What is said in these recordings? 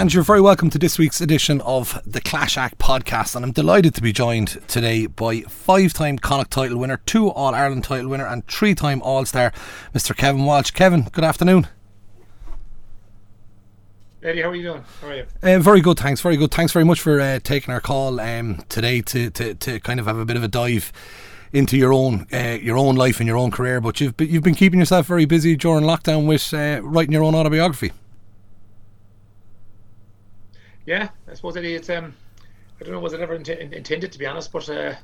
And you're very welcome to this week's edition of the Clash Act podcast. And I'm delighted to be joined today by five time Connacht title winner, two All Ireland title winner, and three time All Star, Mr. Kevin Walsh. Kevin, good afternoon. Eddie, how are you doing? How are you? Uh, very good, thanks. Very good. Thanks very much for uh, taking our call um, today to, to, to kind of have a bit of a dive into your own uh, your own life and your own career. But you've you've been keeping yourself very busy during lockdown with uh, writing your own autobiography. Yeah, I suppose Eddie, it's um, I don't know was it ever int- intended to be honest, but uh,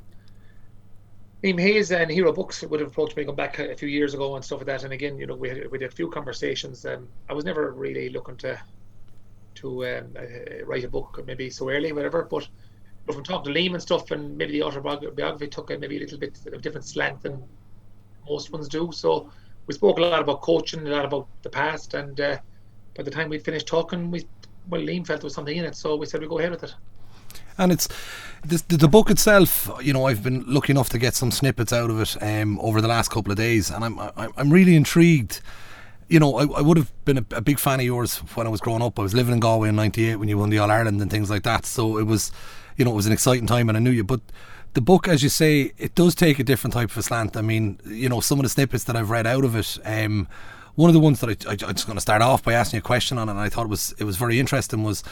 Liam Hayes and Hero Books would have approached me going back a few years ago and stuff like that. And again, you know, we had, we had a few conversations. Um, I was never really looking to to um, uh, write a book maybe so early, whatever. But, but from talking to Liam and stuff, and maybe the autobiography took a, maybe a little bit of a different slant than most ones do. So we spoke a lot about coaching, a lot about the past, and uh, by the time we'd finished talking, we well, there was something in it, so we said we go ahead with it. And it's the book itself. You know, I've been lucky enough to get some snippets out of it um, over the last couple of days, and I'm I'm really intrigued you know, I, I would have been a, a, big fan of yours when I was growing up. I was living in Galway in '98 when you won the All Ireland and things like that. So it was, you know, it was an exciting time, and I knew you. But the book, as you say, it does take a different type of slant. I mean, you know, some of the snippets that I've read out of it. Um, one of the ones that I, I, I'm just going to start off by asking you a question on, and I thought it was it was very interesting was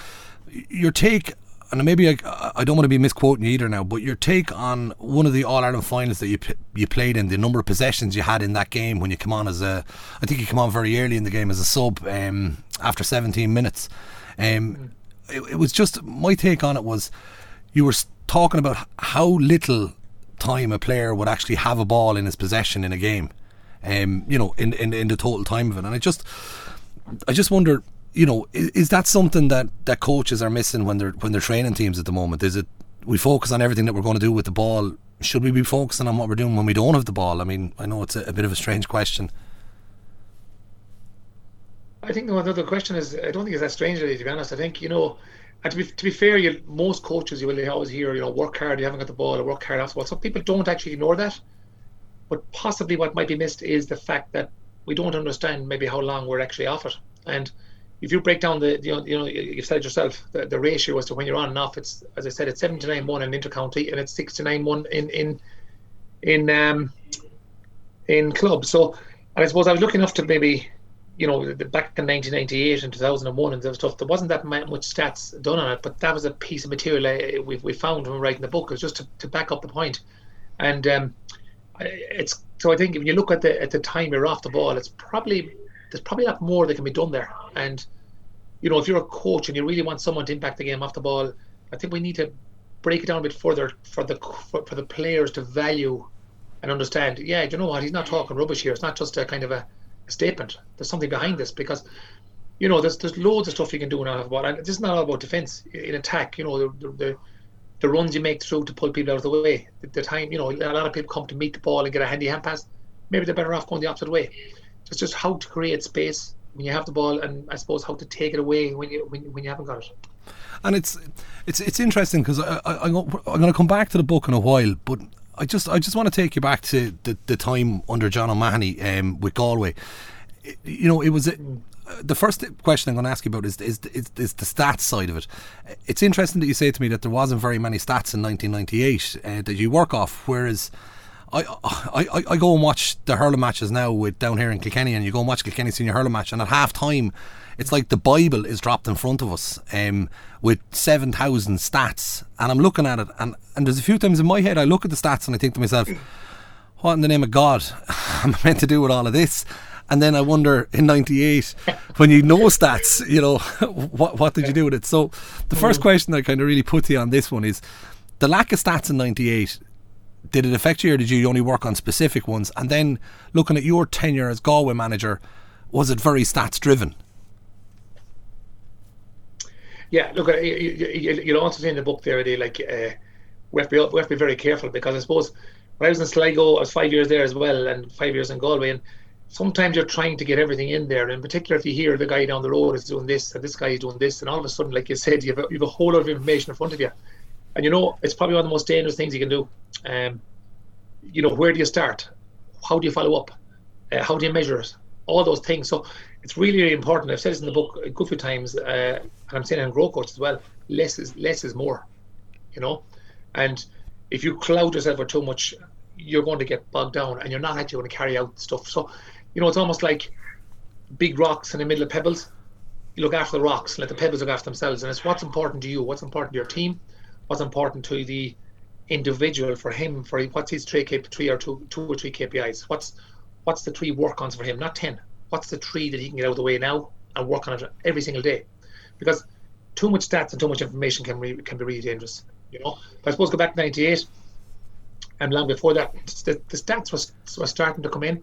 your take and maybe I, I don't want to be misquoting you either now, but your take on one of the All Ireland finals that you you played in, the number of possessions you had in that game when you come on as a, I think you come on very early in the game as a sub um, after 17 minutes. Um, it, it was just my take on it was you were talking about how little time a player would actually have a ball in his possession in a game. Um, you know, in, in in the total time of it, and I just, I just wonder you know, is, is, that something that, that coaches are missing when they're when they're training teams at the moment? Is it we focus on everything that we're going to do with the ball? Should we be focusing on what we're doing when we don't have the ball? I mean, I know it's a, a bit of a strange question. I think the other question is I don't think it's that strange really, to be honest. I think you know, and to be to be fair, you most coaches you will always hear you know work hard, you haven't got the ball, or work hard after the ball. Some people don't actually ignore that, but possibly what might be missed is the fact that we don't understand maybe how long we're actually off it, and if you break down the, you know, you know, you've said it yourself, the, the ratio as to when you're on and off, it's as I said, it's seven to nine one in intercounty and it's six to nine one in in in um in club. So, and I suppose I was looking enough to maybe, you know, back in 1998 and 2001 and stuff, there wasn't that much stats done on it, but that was a piece of material I, we we found when writing the book. It was just to, to back up the point, and um, it's so I think if you look at the at the time you're off the ball, it's probably there's probably a lot more that can be done there, and you know, if you're a coach and you really want someone to impact the game off the ball, I think we need to break it down a bit further for the for, for the players to value and understand. Yeah, you know what? He's not talking rubbish here. It's not just a kind of a, a statement. There's something behind this because you know there's there's loads of stuff you can do now. Ball, and this is not all about defense. In attack, you know the, the the runs you make through to pull people out of the way. The, the, time, you know, a lot of people come to meet the ball and get a handy hand pass. Maybe they're better off going the opposite way. It's just how to create space when you have the ball, and I suppose how to take it away when you when, when you haven't got it. And it's it's it's interesting because I, I, am going to come back to the book in a while, but I just I just want to take you back to the, the time under John O'Mahony um, with Galway. you know, it was. A, the first question I'm going to ask you about is, is, is is the stats side of it. It's interesting that you say to me that there wasn't very many stats in 1998 uh, that you work off, whereas I, I, I go and watch the hurling matches now with down here in Kilkenny, and you go and watch Kilkenny senior hurling match, and at half time, it's like the Bible is dropped in front of us um, with 7,000 stats. And I'm looking at it, and, and there's a few times in my head I look at the stats and I think to myself, what in the name of God am I meant to do with all of this? And then I wonder in '98 when you know stats, you know what what did you do with it? So the first mm. question I kind of really put to you on this one is the lack of stats in '98 did it affect you, or did you only work on specific ones? And then looking at your tenure as Galway manager, was it very stats driven? Yeah, look, you, you'll also see in the book there, they like uh, we have, to be, we have to be very careful because I suppose when I was in Sligo, I was five years there as well, and five years in Galway, and sometimes you're trying to get everything in there. And in particular, if you hear the guy down the road is doing this, and this guy is doing this, and all of a sudden, like you said, you have a, you have a whole lot of information in front of you and you know, it's probably one of the most dangerous things you can do. Um, you know, where do you start? How do you follow up? Uh, how do you measure it? All those things. So it's really, really important. I've said this in the book a good few times, uh, and I'm saying it in Growcoach as well. Less is less is more, you know. And if you cloud yourself with too much, you're going to get bogged down, and you're not actually going to carry out stuff. So, you know, it's almost like big rocks in the middle of pebbles. You look after the rocks, let the pebbles look after themselves. And it's what's important to you, what's important to your team, what's important to the individual for him, for what's his three, three or two, two or three KPIs. What's what's the three work ons for him, not ten what's the three that he can get out of the way now and work on it every single day, because too much stats and too much information can re- can be really dangerous. You know, but I suppose go back to '98 and long before that, the, the stats was was starting to come in,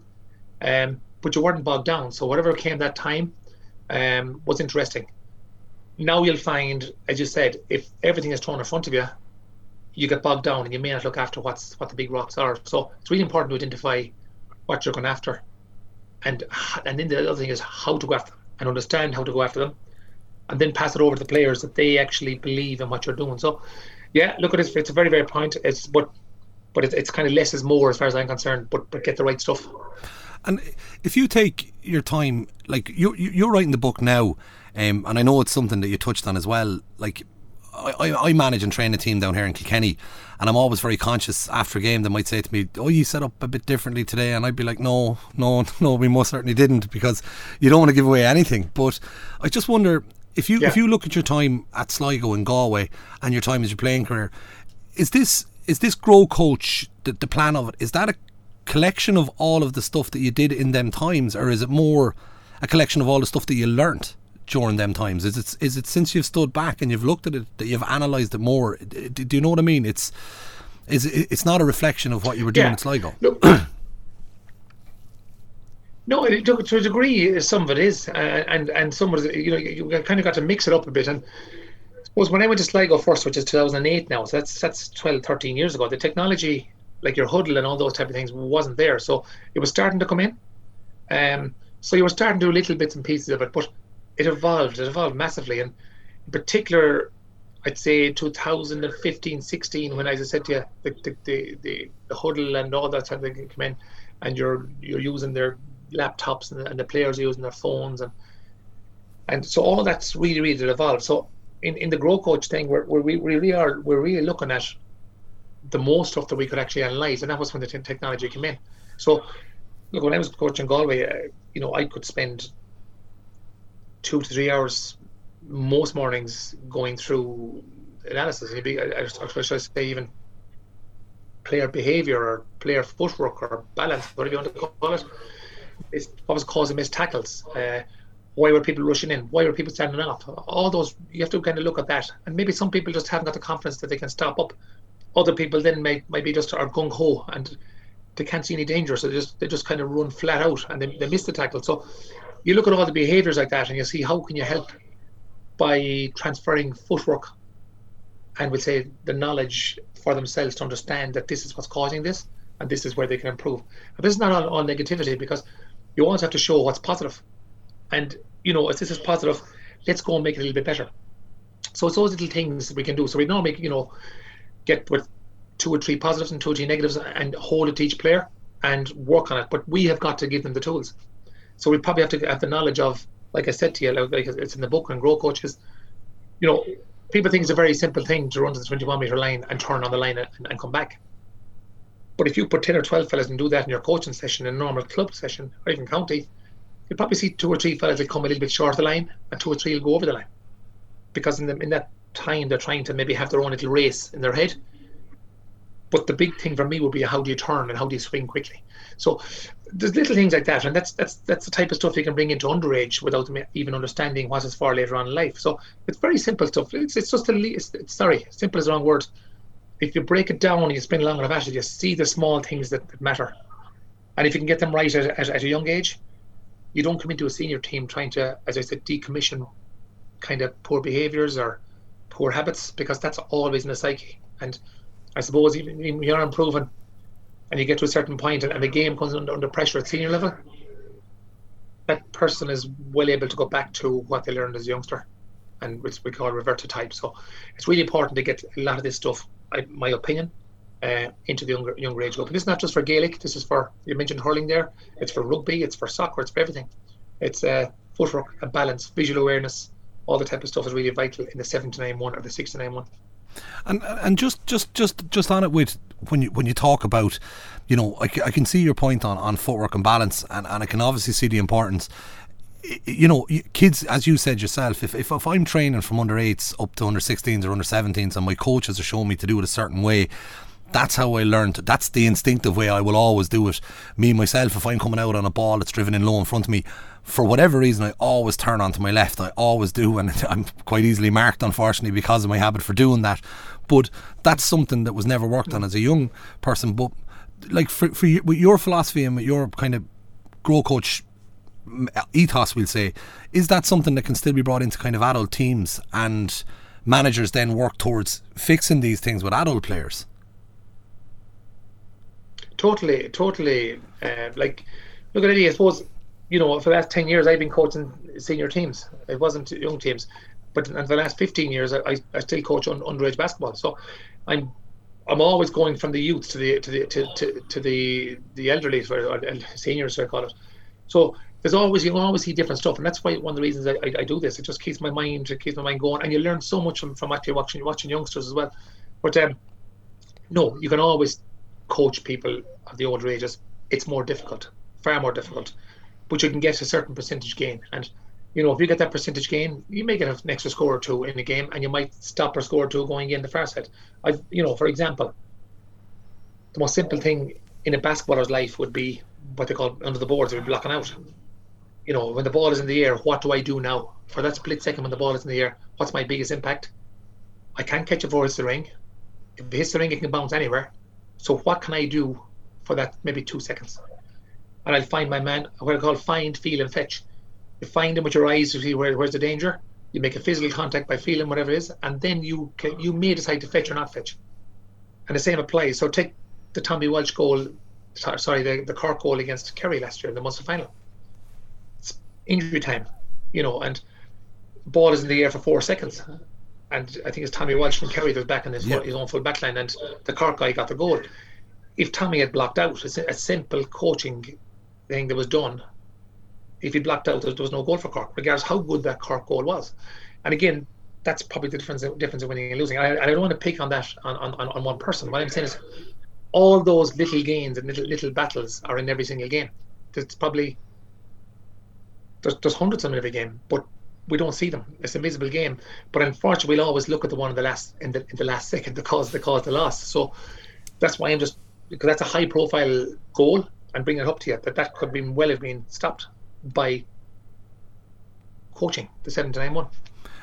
um, but you weren't bogged down. So whatever came that time um, was interesting. Now you'll find, as you said, if everything is thrown in front of you, you get bogged down and you may not look after what's what the big rocks are. So it's really important to identify what you're going after and and then the other thing is how to go after them and understand how to go after them, and then pass it over to the players that they actually believe in what you're doing. So, yeah, look at it. It's a very very point. It's but but it's, it's kind of less is more as far as I'm concerned. But but get the right stuff. And if you take your time, like you you're writing the book now, um, and I know it's something that you touched on as well. Like I, I manage and train a team down here in Kilkenny, and I'm always very conscious after a game. They might say to me, "Oh, you set up a bit differently today," and I'd be like, "No, no, no, we most certainly didn't," because you don't want to give away anything. But I just wonder if you yeah. if you look at your time at Sligo and Galway and your time as your playing career, is this is this Growcoach the, the plan of it? Is that a collection of all of the stuff that you did in them times, or is it more a collection of all the stuff that you learnt? during them times? Is it is it since you've stood back and you've looked at it that you've analysed it more? Do you know what I mean? It's is it's not a reflection of what you were doing yeah. at Sligo. No. no, to a degree, some of it is, uh, and and some of it, you know, you kind of got to mix it up a bit. And I suppose when I went to Sligo first, which is 2008 now, so that's that's 12, 13 years ago, the technology, like your Hudl and all those type of things, wasn't there. So it was starting to come in. Um, so you were starting to do little bits and pieces of it, but it evolved. It evolved massively, and in particular, I'd say 2015, 16, when as I said to you, the the, the, the, the Hudl and all that stuff they come in, and you're you're using their laptops and, and the players are using their phones and and so all that's really really evolved. So in, in the Growcoach thing, we're, we're, we really are we're really looking at the most stuff that we could actually analyze, and that was when the t- technology came in. So look, when I was coaching Galway, uh, you know, I could spend two to three hours most mornings going through analysis. You'd I, should I say, even player behaviour or player footwork or balance, whatever you want to call it. It's what was causing missed tackles. Uh, why were people rushing in? Why were people standing off? All those you have to kind of look at that. And maybe some people just haven't got the confidence that they can stop up. Other people then may maybe just are gung ho and they can't see any danger, so they just they just kind of run flat out and they, they miss the tackle. So you look at all the behaviors like that and you see how can you help by transferring footwork and we'll say the knowledge for themselves to understand that this is what's causing this and this is where they can improve. But this is not all, all negativity because you always have to show what's positive. And you know, if this is positive, let's go and make it a little bit better. So it's those little things we can do. So we normally, you know, get with two or three positives and two or three negatives and hold it to each player and work on it. But we have got to give them the tools. So we probably have to have the knowledge of, like I said to you, like it's in the book and grow coaches. You know, people think it's a very simple thing to run to the 21 meter line and turn on the line and, and come back. But if you put 10 or 12 fellas and do that in your coaching session, in a normal club session, or even county, you'll probably see two or three fellas that come a little bit short of the line, and two or three will go over the line. Because in, the, in that time, they're trying to maybe have their own little race in their head. But the big thing for me would be how do you turn and how do you swing quickly. So there's little things like that, and that's that's that's the type of stuff you can bring into underage without even understanding what is for later on in life. So it's very simple stuff. It's it's just a it's, it's sorry, simple is the wrong word. If you break it down and you spend long enough at it, you see the small things that, that matter, and if you can get them right at, at, at a young age, you don't come into a senior team trying to, as I said, decommission kind of poor behaviours or poor habits because that's always in the psyche. And I suppose even, when you're improving and you get to a certain point and, and the game comes under, under pressure at senior level, that person is well able to go back to what they learned as a youngster, and which we call revert to type. So it's really important to get a lot of this stuff, my opinion, uh, into the younger younger age group. And is not just for Gaelic. This is for you mentioned hurling there. It's for rugby. It's for soccer. It's for everything. It's uh, footwork, a balance, visual awareness, all the type of stuff is really vital in the seven to nine one or the six to nine one. And and just just just just on it with when you when you talk about, you know, I, I can see your point on, on footwork and balance, and, and I can obviously see the importance. You know, kids, as you said yourself, if, if, if I'm training from under eights up to under 16s or under 17s, and my coaches are showing me to do it a certain way, that's how I learned. That's the instinctive way I will always do it. Me myself, if I'm coming out on a ball that's driven in low in front of me, for whatever reason, I always turn onto my left. I always do, and I'm quite easily marked, unfortunately, because of my habit for doing that. But that's something that was never worked on as a young person. But like for, for with your philosophy and with your kind of Growcoach ethos, we'll say, is that something that can still be brought into kind of adult teams and managers then work towards fixing these things with adult players? Totally, totally. Uh, like, look at it. I suppose you know for the last ten years I've been coaching senior teams. It wasn't young teams, but in the last fifteen years I, I still coach on underage basketball. So I'm I'm always going from the youth to the to the to, to, to the the elderly or, seniors, I call it. So there's always you always see different stuff, and that's why one of the reasons I, I, I, do this. It just keeps my mind, it keeps my mind going, and you learn so much from, from actually watching watching youngsters as well. But um, no, you can always coach people of the older ages. It's more difficult, far more difficult, but you can get a certain percentage gain. And you know, if you get that percentage gain, you may get an extra score or two in the game, and you might stop or score or two going in the far side. I've, you know, for example, the most simple thing in a basketballer's life would be what they call under the boards, blocking out. You know, when the ball is in the air, what do I do now? For that split second when the ball is in the air, what's my biggest impact? I can't catch it before it's the ring. If it hits the ring, it can bounce anywhere. So what can I do for that maybe two seconds? And I'll find my man, what I call find, feel, and fetch you find him with your eyes to see where, where's the danger. You make a physical contact by feeling whatever it is, and then you can, you may decide to fetch or not fetch. And the same applies. So take the Tommy Walsh goal, sorry, the, the Cork goal against Kerry last year in the Munster final. It's injury time, you know, and ball is in the air for four seconds. And I think it's Tommy Walsh from Kerry that was back in his, his own full back line, and the Cork guy got the goal. If Tommy had blocked out, it's a simple coaching thing that was done if he blocked out, there was no goal for Cork, regardless how good that Cork goal was. And again, that's probably the difference difference in winning and losing. I, I don't want to pick on that on, on, on one person. What I'm saying is, all those little gains and little little battles are in every single game. There's probably there's, there's hundreds of them in every game, but we don't see them. It's a miserable game. But unfortunately, we'll always look at the one in the last in the in the last second to cause the cause the loss. So that's why I'm just because that's a high profile goal and bringing it up to you that that could be well have been stopped by coaching the seven to nine one.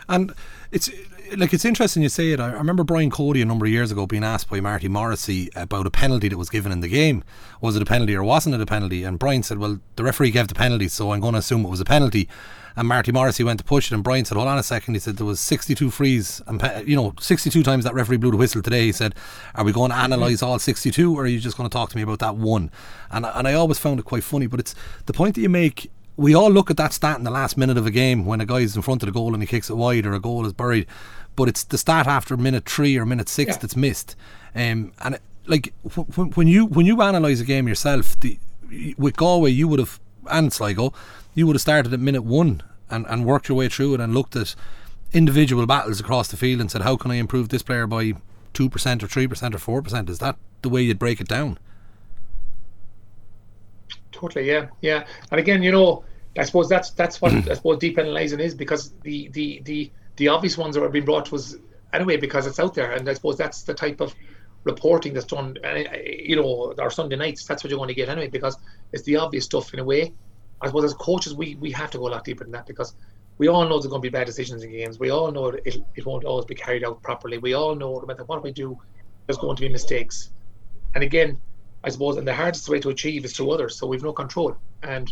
And it's like it's interesting you say it. I remember Brian Cody a number of years ago being asked by Marty Morrissey about a penalty that was given in the game. Was it a penalty or wasn't it a penalty? And Brian said, "Well, the referee gave the penalty, so I'm going to assume it was a penalty." And Marty Morrissey went to push it, and Brian said, "Hold on a second. He said there was 62 frees, and you know, 62 times that referee blew the whistle today. He said, "Are we going to mm-hmm. analyse all 62, or are you just going to talk to me about that one?" And and I always found it quite funny. But it's the point that you make we all look at that stat in the last minute of a game when a guy's in front of the goal and he kicks it wide or a goal is buried, but it's the stat after minute three or minute six yeah. that's missed. Um, and it, like w- when you when you analyse a game yourself, the, with Galway you would have and Sligo, you would have started at minute one and, and worked your way through it and looked at individual battles across the field and said, how can I improve this player by two percent or three percent or four percent? Is that the way you'd break it down? Totally, yeah, yeah. And again, you know, I suppose that's that's what mm. I suppose depenalising is because the the the the obvious ones that are being brought was anyway because it's out there, and I suppose that's the type of reporting that's done. Uh, you know, our Sunday nights. That's what you're going to get anyway because it's the obvious stuff in a way. I suppose as coaches, we we have to go a lot deeper than that because we all know there's going to be bad decisions in games. We all know it, it won't always be carried out properly. We all know no matter what we do, there's going to be mistakes. And again, I suppose, and the hardest way to achieve is through others. So we've no control. And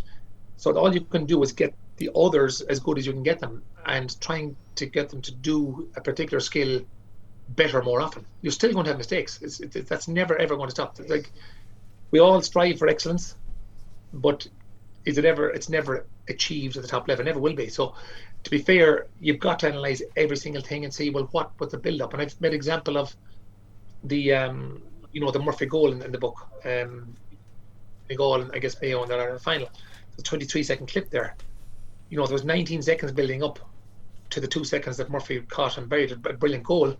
so all you can do is get the others as good as you can get them and trying to get them to do a particular skill better more often. You're still going to have mistakes. It, that's never ever going to stop. It's like we all strive for excellence, but is it ever? It's never achieved at the top level. Never will be. So, to be fair, you've got to analyze every single thing and see well what was the build up. And I've made example of the um, you know the Murphy goal in, in the book, um, the goal I guess Mayo in the final. 23 second clip there. you know, there was 19 seconds building up to the two seconds that Murphy caught and buried a brilliant goal.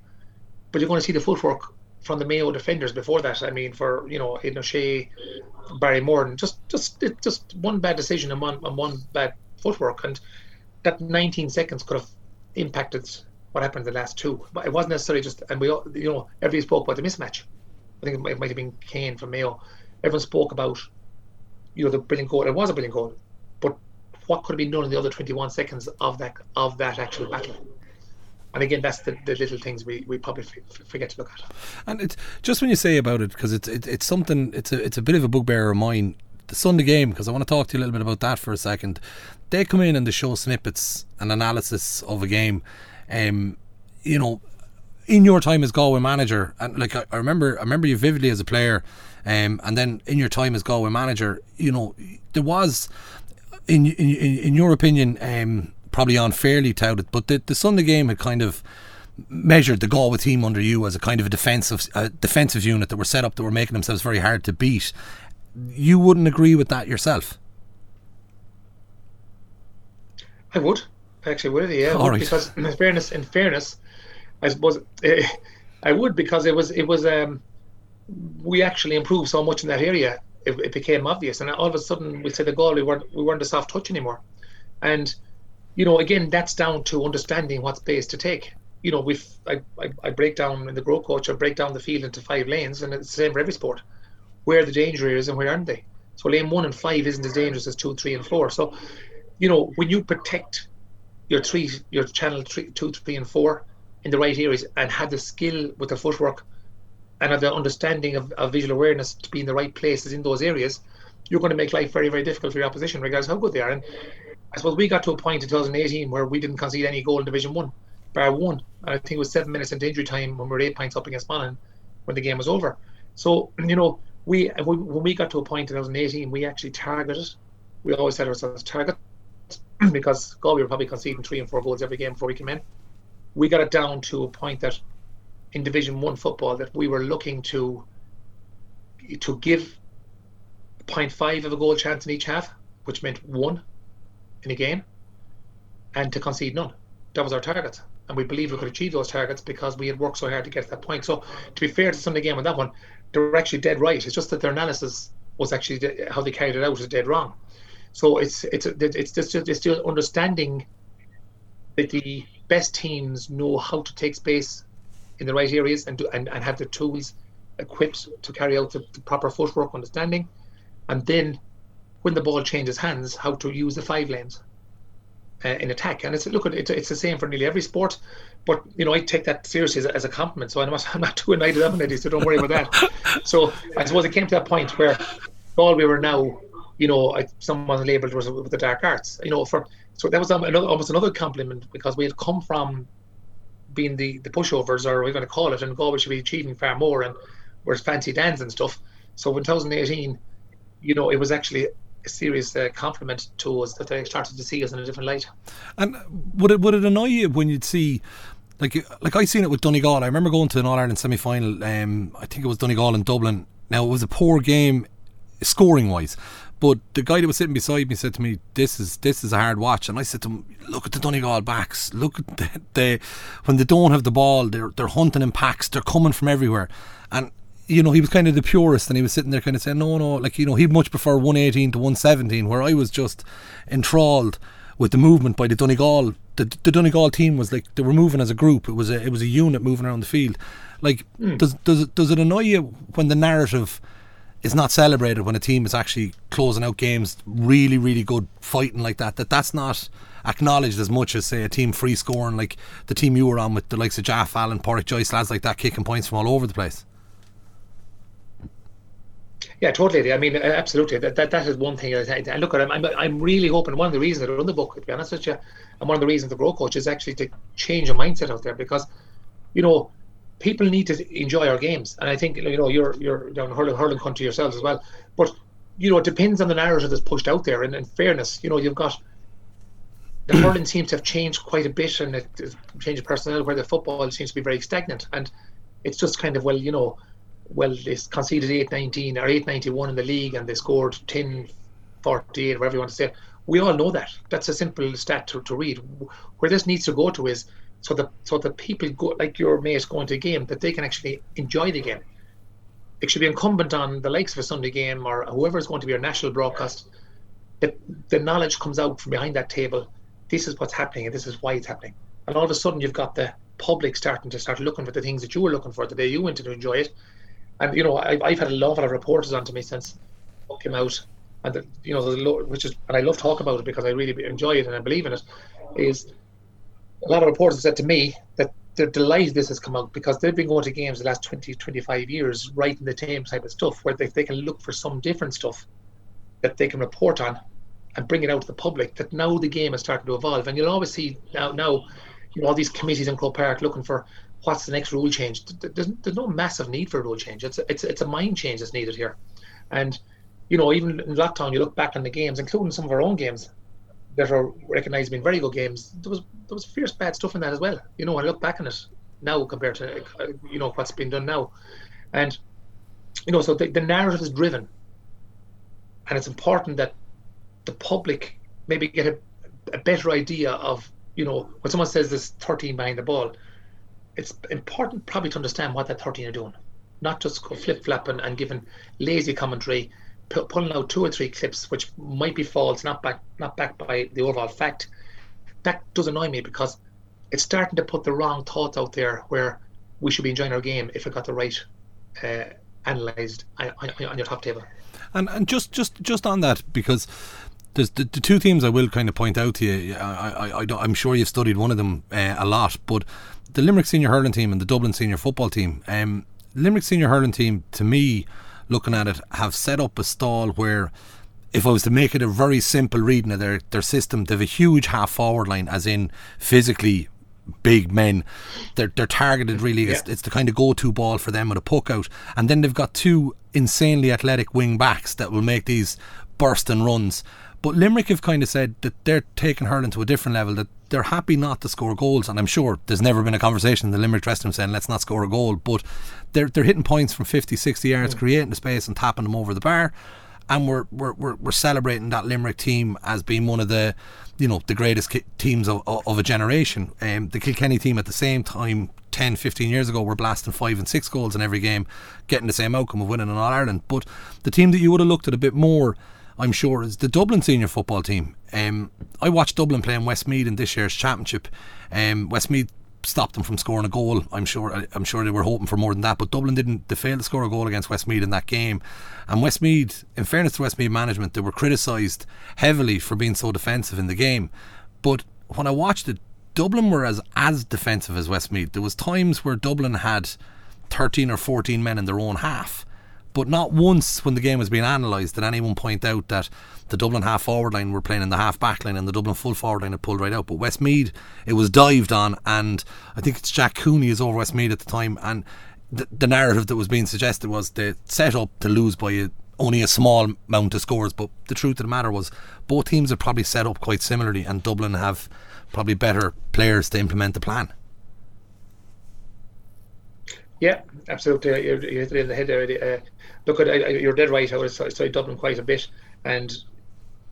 But you're going to see the footwork from the Mayo defenders before that. I mean, for you know, Aidan O'Shea, Barry Morton, just just it, just one bad decision and one and one bad footwork, and that 19 seconds could have impacted what happened in the last two. But it wasn't necessarily just, and we, all, you know, everybody spoke about the mismatch. I think it might, it might have been Kane from Mayo. Everyone spoke about, you know, the brilliant goal. It was a brilliant goal, but what could have been done in the other 21 seconds of that of that actual battle? And again, that's the, the little things we, we probably f- forget to look at. And it's just when you say about it, because it's it, it's something, it's a it's a bit of a bugbear of mine. The Sunday game, because I want to talk to you a little bit about that for a second. They come in and they show snippets and analysis of a game. Um, you know, in your time as Galway manager, and like I, I remember, I remember you vividly as a player, um, and then in your time as Galway manager, you know, there was, in in in your opinion, um, probably unfairly touted, but the the Sunday game had kind of measured the Galway team under you as a kind of a defensive a defensive unit that were set up that were making themselves very hard to beat. You wouldn't agree with that yourself? I would. I actually would, yeah. Would, right. Because in fairness, in fairness, I suppose uh, I would because it was it was um, we actually improved so much in that area. It, it became obvious, and all of a sudden we said the goal we weren't we weren't a soft touch anymore, and you know again that's down to understanding what space to take. You know, we I, I, I break down in the Growcoach, I break down the field into five lanes, and it's the same for every sport. Where the danger is and where aren't they? So lane one and five isn't as dangerous as two, three, and four. So, you know, when you protect your three, your channel three, two, three, and four, in the right areas and have the skill with the footwork and have the understanding of, of visual awareness to be in the right places in those areas, you're going to make life very, very difficult for your opposition, regardless how good they are. And I suppose we got to a point in 2018 where we didn't concede any goal in Division One, bar one. And I think it was seven minutes into injury time when we were eight points up against Monaghan when the game was over. So you know, we when we got to a point in 2018, we actually targeted. We always set ourselves targets because God, we were probably conceding three and four goals every game before we came in we got it down to a point that in Division One football that we were looking to to give 0.5 of a goal chance in each half, which meant one in a game, and to concede none. That was our target. And we believe we could achieve those targets because we had worked so hard to get to that point. So, to be fair to Sunday game on that one, they were actually dead right. It's just that their analysis was actually how they carried it out was dead wrong. So it's it's it's just it's still understanding that the best teams know how to take space in the right areas and do, and, and have the tools equipped to carry out the, the proper footwork understanding. And then when the ball changes hands how to use the five lanes uh, in attack. And it's look it's, it's the same for nearly every sport but you know I take that seriously as a, as a compliment. So I'm not, I'm not up it so don't worry about that. So I suppose it came to that point where all we were now you know I, someone labeled was with the dark arts. You know for so that was another, almost another compliment because we had come from being the, the pushovers, or we're going to call it, and Galway should be achieving far more, and where's fancy Dans and stuff. So in 2018, you know, it was actually a serious uh, compliment to us that they started to see us in a different light. And would it would it annoy you when you'd see? Like, like I seen it with Donegal. I remember going to an All Ireland semi final. Um, I think it was Donegal in Dublin. Now it was a poor game, scoring wise, but the guy that was sitting beside me said to me, "This is this is a hard watch." And I said to him, "Look at the Donegal backs. Look at the, the when they don't have the ball, they're they're hunting in packs. They're coming from everywhere." And you know, he was kind of the purist, and he was sitting there kind of saying, "No, no, like you know, he'd much prefer 118 to 117." Where I was just enthralled with the movement by the Donegal. The, the Donegal team was like they were moving as a group. It was a it was a unit moving around the field. Like, mm. does does does it annoy you when the narrative? Is not celebrated when a team is actually closing out games really, really good fighting like that. That that's not acknowledged as much as say a team free scoring like the team you were on with the likes of Ja Fallon, Pádraic Joyce, lads like that kicking points from all over the place. Yeah, totally. I mean, absolutely. That that, that is one thing. I look at. I'm, I'm I'm really hoping. One of the reasons I run the book, to be honest with you, and one of the reasons the Growcoach is actually to change a mindset out there because, you know, people need to enjoy our games, and I think you know you're you're down hurling hurling country yourselves as well. But you know it depends on the narrative that's pushed out there. And in fairness, you know you've got the hurling seems to have changed quite a bit, and it, it changed personnel where the football seems to be very stagnant. And it's just kind of well, you know, well they conceded 8-19 or 8-91 in the league, and they scored 10-48, whatever you want to say. We all know that. That's a simple stat to, to read. Where this needs to go to is so that so the people go like your mates going to a game that they can actually enjoy the game. It should be incumbent on the likes of a Sunday game or whoever is going to be your national broadcast that the knowledge comes out from behind that table. This is what's happening and this is why it's happening. And all of a sudden you've got the public starting to start looking for the things that you were looking for the day you went to enjoy it. And you know, I've, I've had a lot of reporters onto me since it came out, and the, you know, the which is, and I love talking about it because I really enjoy it and I believe in it. Is a lot of reporters said to me that they're delighted this has come out because they've been going to games the last 20, 25 years, writing the same type of stuff where they, they can look for some different stuff that they can report on and bring it out to the public. That now the game is starting to evolve, and you'll always see now, now you know, all these committees in Croke Park looking for what's the next rule change. There's, there's no massive need for a rule change. It's a, it's it's a mind change that's needed here, and you know, even in lockdown, you look back on the games, including some of our own games that are recognised being very good games. There was there was fierce bad stuff in that as well. You know, I look back on it now compared to you know what's been done now, and you know, so the, the narrative is driven, and it's important that the public maybe get a, a better idea of you know, when someone says there's 13 behind the ball, it's important probably to understand what that 13 are doing, not just go flip flopping and giving lazy commentary, p- pulling out two or three clips which might be false, not back, not backed by the overall fact. That does annoy me because it's starting to put the wrong thoughts out there where we should be enjoying our game if it got the right uh, analysed on, on your top table. And and just just just on that because there's the, the, two teams I will kind of point out to you. I, I, I am sure you've studied one of them uh, a lot, but the Limerick senior hurling team and the Dublin senior football team. Um, Limerick senior hurling team, to me, looking at it, have set up a stall where, if I was to make it a very simple reading of their their system, they've a huge half forward line, as in physically big men. They're they're targeted really. Yeah. It's, it's the kind of go to ball for them with a puck out, and then they've got two insanely athletic wing backs that will make these bursting runs. But Limerick have kind of said that they're taking hurling to a different level, that they're happy not to score goals. And I'm sure there's never been a conversation in the Limerick dressing room saying, let's not score a goal. But they're, they're hitting points from 50, 60 yards, mm. creating the space and tapping them over the bar. And we're, we're, we're, we're, celebrating that Limerick team as being one of the, you know, the greatest ki- teams of, of a generation. Um, the Kilkenny team at the same time 10, 15 years ago were blasting five and six goals in every game, getting the same outcome of winning in All Ireland. But the team that you would have looked at a bit more I'm sure, is the Dublin senior football team. Um, I watched Dublin playing Westmeath in this year's championship. Um, Westmeath stopped them from scoring a goal. I'm sure. I'm sure they were hoping for more than that, but Dublin didn't. They failed to score a goal against Westmeath in that game. And Westmeath, in fairness to Westmeath management, they were criticised heavily for being so defensive in the game. But when I watched it, Dublin were as as defensive as Westmeath. There was times where Dublin had 13 or 14 men in their own half but not once when the game was being analysed did anyone point out that the Dublin half forward line were playing in the half back line and the Dublin full forward line had pulled right out. But Westmeath, it was dived on, and I think it's Jack Cooney is over Westmeath at the time, and the, the narrative that was being suggested was they set up to lose by a, only a small amount of scores. But the truth of the matter was, both teams are probably set up quite similarly, and Dublin have probably better players to implement the plan. Yeah, absolutely. You hit it in the head there. Uh, look, at you're dead right. I would studied Dublin quite a bit, and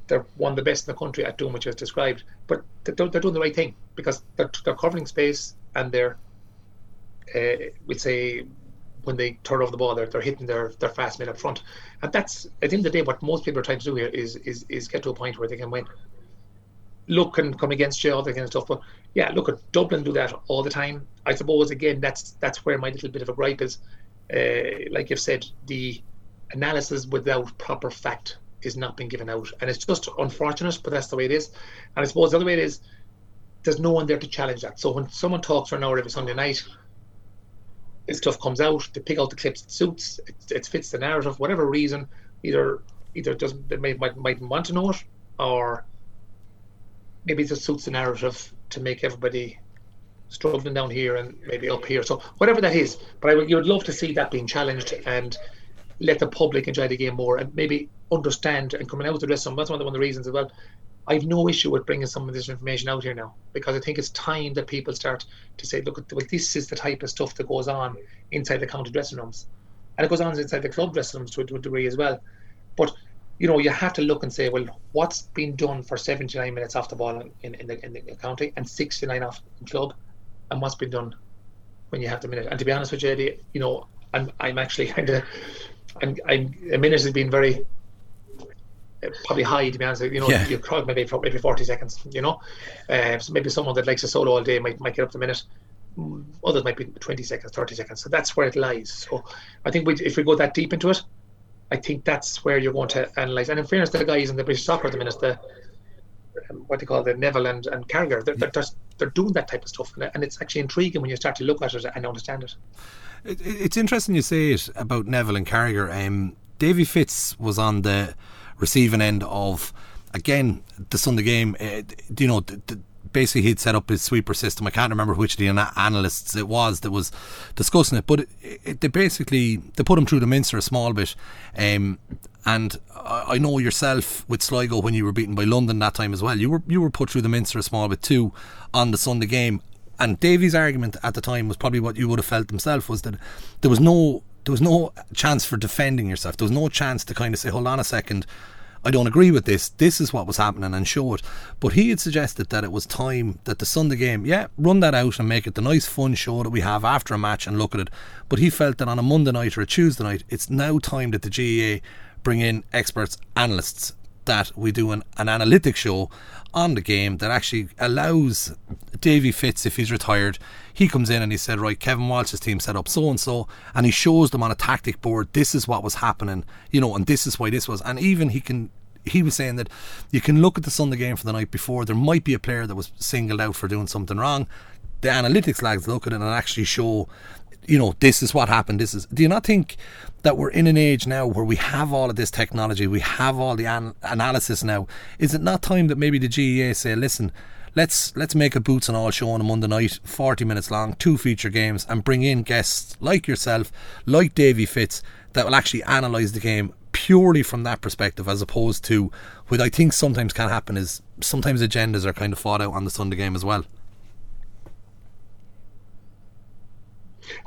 they're one of the best in the country at doing what you've described. But they're, they're doing the right thing because they're, they're covering space and they're, uh, we'd say, when they turn over the ball, they're, they're hitting their, their fast men up front. And that's, at the end of the day, what most people are trying to do here is is, is get to a point where they can win. Look and come against you, all that kind of stuff. But yeah, look at Dublin do that all the time. I suppose again that's that's where my little bit of a gripe is. Uh, like you've said, the analysis without proper fact is not being given out, and it's just unfortunate, but that's the way it is. And I suppose the other way it is, there's no one there to challenge that. So when someone talks for an hour every Sunday night, this stuff comes out. They pick out the clips that suits, it, it fits the narrative, whatever reason. Either either doesn't they might, might might want to know it, or maybe it just suits the narrative to make everybody struggling down here and maybe up here. So whatever that is, but I would you would love to see that being challenged and let the public enjoy the game more and maybe understand and coming out with the dressing room. That's one of, the, one of the reasons as well. I have no issue with bringing some of this information out here now because I think it's time that people start to say, look, well, this is the type of stuff that goes on inside the county dressing rooms, and it goes on inside the club dressing rooms to, to a degree as well. But you know, you have to look and say, well, what's been done for 79 minutes off the ball in, in, the, in the county and 69 off the club, and what's been done when you have the minute. And to be honest with you, Eddie, you know, I'm I'm actually kind of, I'm, I'm a minute has been very probably high to be honest. You know, yeah. you crowd maybe for maybe 40 seconds. You know, uh, so maybe someone that likes a solo all day might might get up a minute. Others might be 20 seconds, 30 seconds. So that's where it lies. So I think we, if we go that deep into it, I think that's where you're going to analyse. And in fairness the guys in the British soccer at the minute, the what they call the Neville and, and Carragher, they're, they're, they're doing that type of stuff. And it's actually intriguing when you start to look at it and understand it. it it's interesting you say it about Neville and Carragher. Um, Davy Fitz was on the receiving end of, again, the Sunday game. Uh, you know, the, the, basically he'd set up his sweeper system. I can't remember which of the analysts it was that was discussing it, but it, it, they basically they put him through the mincer a small bit. Um, and I know yourself with Sligo when you were beaten by London that time as well. You were you were put through the mincer a small bit too on the Sunday game. And Davy's argument at the time was probably what you would have felt himself was that there was no there was no chance for defending yourself. There was no chance to kind of say, hold on a second, I don't agree with this. This is what was happening and show it. But he had suggested that it was time that the Sunday game, yeah, run that out and make it the nice fun show that we have after a match and look at it. But he felt that on a Monday night or a Tuesday night, it's now time that the GAA bring in experts, analysts, that we do an, an analytic show on the game that actually allows Davy Fitz, if he's retired, he comes in and he said, Right, Kevin Walsh's team set up so and so, and he shows them on a tactic board, this is what was happening, you know, and this is why this was. And even he can he was saying that you can look at the Sunday game from the night before. There might be a player that was singled out for doing something wrong. The analytics lags look at it and actually show, you know, this is what happened. This is. Do you not think that we're in an age now where we have all of this technology, we have all the an- analysis now. Is it not time that maybe the GAA say, listen, let's let's make a boots and all show on a Monday night, 40 minutes long, two feature games, and bring in guests like yourself, like Davy Fitz, that will actually analyse the game purely from that perspective, as opposed to what I think sometimes can happen is sometimes agendas are kind of fought out on the Sunday game as well.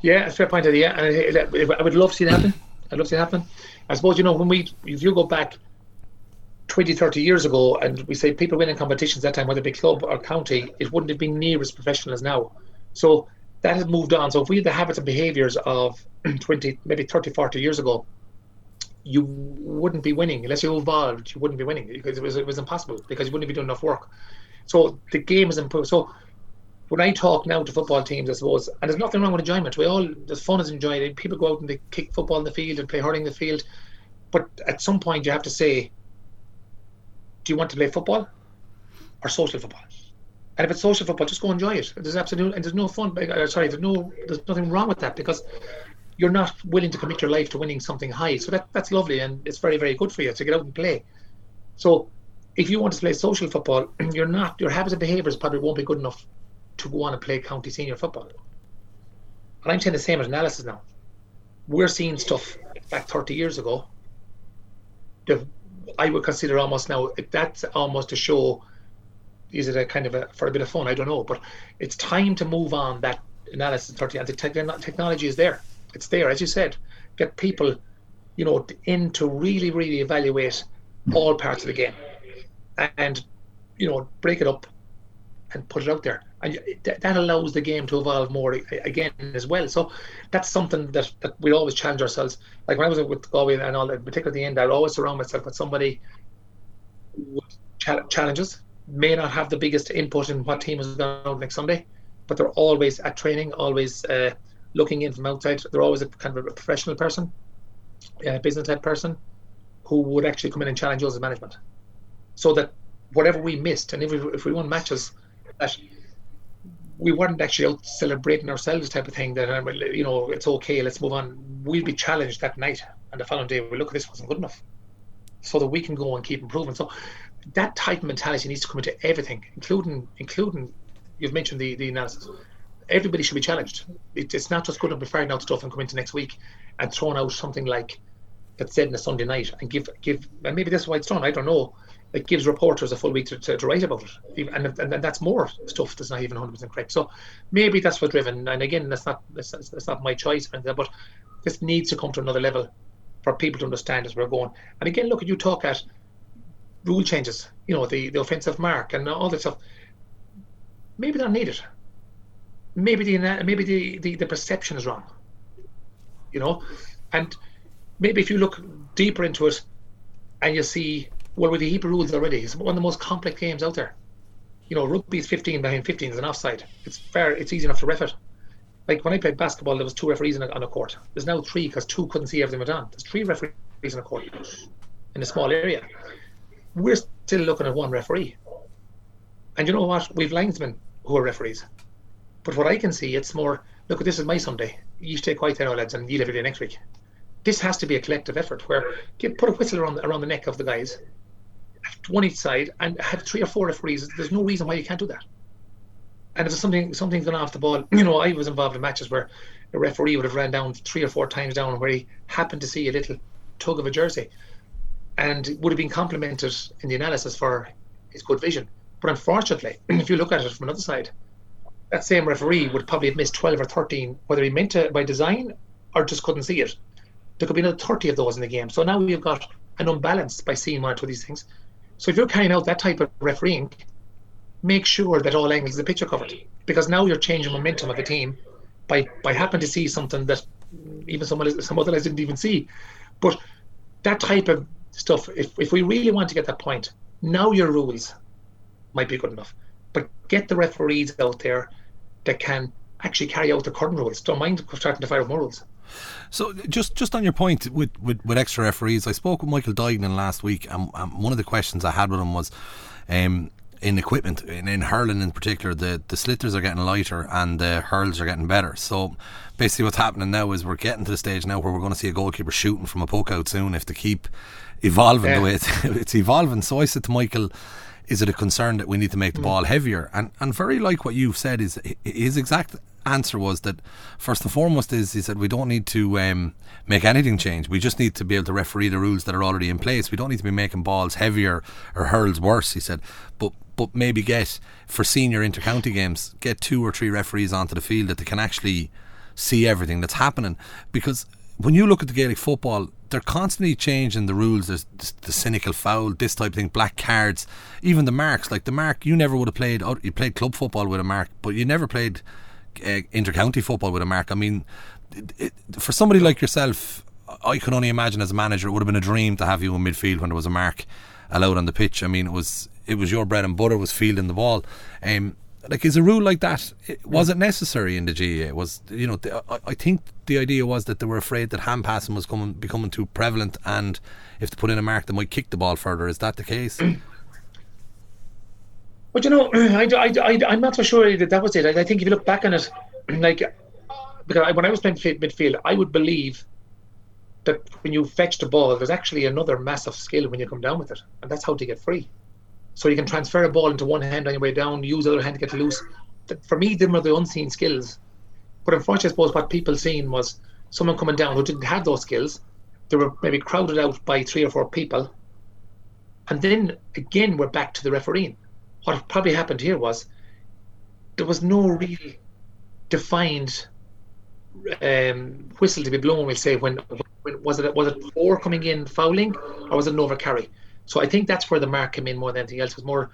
Yeah, fair point. Yeah, uh, I would love to see it happen. I'd love to see it happen. I suppose, you know, when we, if you go back 20, 30 years ago and we say people winning competitions that time, whether it be club or county, it wouldn't have been near as professional as now. So that has moved on. So if we had the habits and behaviours of 20, maybe 30, 40 years ago, you wouldn't be winning unless you evolved. You wouldn't be winning because it was it was impossible because you wouldn't be doing enough work. So the game has improved. So when I talk now to football teams, I suppose, and there's nothing wrong with enjoyment. We all there's fun is enjoying it. People go out and they kick football in the field and play hurling in the field, but at some point you have to say, do you want to play football or social football? And if it's social football, just go enjoy it. There's absolutely and there's no fun. Uh, sorry, there's no there's nothing wrong with that because you're not willing to commit your life to winning something high. So that that's lovely and it's very very good for you to get out and play. So if you want to play social football, you're not your habits and behaviours probably won't be good enough to go on and play county senior football. And I'm saying the same as analysis now. We're seeing stuff back 30 years ago. The, I would consider almost now that's almost a show. Is it a kind of a for a bit of fun? I don't know, but it's time to move on that analysis 30 and the te- technology is there. It's there, as you said. Get people, you know, in to really, really evaluate all parts of the game, and you know, break it up and put it out there and that allows the game to evolve more again as well. So that's something that, that we always challenge ourselves. Like when I was with Galway and all that, particularly at the end, I'd always surround myself with somebody with challenges. May not have the biggest input in what team is going on next Sunday, but they're always at training, always uh, looking in from outside. They're always a kind of a professional person, a business-led person, who would actually come in and challenge us as management, so that whatever we missed, and if we, if we won matches, that we weren't actually out celebrating ourselves type of thing that um, you know it's okay let's move on. We'll be challenged that night and the following day we look at this wasn't good enough. So that we can go and keep improving. So that type of mentality needs to come into everything including including you've mentioned the the analysis. Everybody should be challenged. It, it's not just good to firing out stuff and come into next week and throwing out something like that's said on a Sunday night and give give and maybe that's why it's done I don't know it gives reporters a full week to, to, to write about it, and, and, and that's more stuff that's not even 100 percent correct. So maybe that's what driven. And again, that's not that's, that's not my choice, but this needs to come to another level for people to understand as we're going. And again, look at you talk at rule changes, you know, the, the offensive mark and all that stuff. Maybe they're needed. Maybe the maybe the, the, the perception is wrong. You know, and maybe if you look deeper into it and you see well with the heap of rules already, it's one of the most complex games out there. You know, rugby is 15 behind 15 is an offside. It's fair. It's easy enough to ref it. Like when I played basketball, there was two referees on a, on a court. There's now three because two couldn't see everything went on. There's three referees in a court in a small area. We're still looking at one referee. And you know what? We've linesmen who are referees. But what I can see, it's more look, this is my Sunday. You stay quiet there, lads, and you'll every day next week. This has to be a collective effort where get, put a whistle around, around the neck of the guys, one each side, and have three or four referees. There's no reason why you can't do that and if something something's gone off the ball, you know, I was involved in matches where a referee would have ran down three or four times down where he happened to see a little tug of a jersey, and would have been complimented in the analysis for his good vision. But unfortunately, if you look at it from another side, that same referee would probably have missed 12 or 13, whether he meant to by design or just couldn't see it. There could be another 30 of those in the game. So now we've got an unbalance by seeing one or two of these things. So if you're carrying out that type of refereeing, make sure that all angles of the pitch are covered because now you're changing momentum of the team by by happening to see something that even someone some other guys didn't even see. But that type of stuff, if if we really want to get that point, now your rules might be good enough. But get the referees out there that can actually carry out the current rules. Don't mind starting to fire more rules. So just just on your point with, with, with extra referees, I spoke with Michael Duignan last week, and, and one of the questions I had with him was, um, in equipment, in, in hurling in particular, the, the sliotars are getting lighter and the hurls are getting better. So basically, what's happening now is we're getting to the stage now where we're going to see a goalkeeper shooting from a poke out soon if they keep evolving yeah. the way it's, it's evolving. So I said to Michael, is it a concern that we need to make the mm. ball heavier? And and very like what you've said is his exact answer was that first and foremost is he said we don't need to um, make anything change. We just need to be able to referee the rules that are already in place. We don't need to be making balls heavier or hurls worse. He said, but but maybe get for senior intercounty games get two or three referees onto the field that they can actually see everything that's happening because when you look at the Gaelic football, they're constantly changing the rules. There's the cynical foul, this type of thing, black cards, even the marks. Like the mark, you never would have played. You played club football with a mark, but you never played uh, intercounty football with a mark. I mean, it, it, for somebody like yourself, I can only imagine as a manager, it would have been a dream to have you in midfield when there was a mark allowed on the pitch. I mean, it was it was your bread and butter was fielding the ball. Um, like is a rule like that was it necessary in the GAA was you know the, I, I, think the idea was that they were afraid that hand passing was coming becoming too prevalent and if they put in a mark they might kick the ball further is that the case but you know I, I, I, I'm not so sure that that was it I, I think if you look back on it like because when I was playing midfield I would believe that when you fetch the ball, there's actually another massive skill when you come down with it, and that's how to get free. So you can transfer a ball into one hand on your way down, use the other hand to get loose. For me, them are the unseen skills. But unfortunately, I suppose what people seen was someone coming down who didn't have those skills. They were maybe crowded out by three or four people. And then again, we're back to the refereeing. What probably happened here was there was no real defined um, whistle to be blown. We'll say when, when was it was it four coming in fouling or was it an over carry? So I think that's where the mark came in more than anything else. Was more,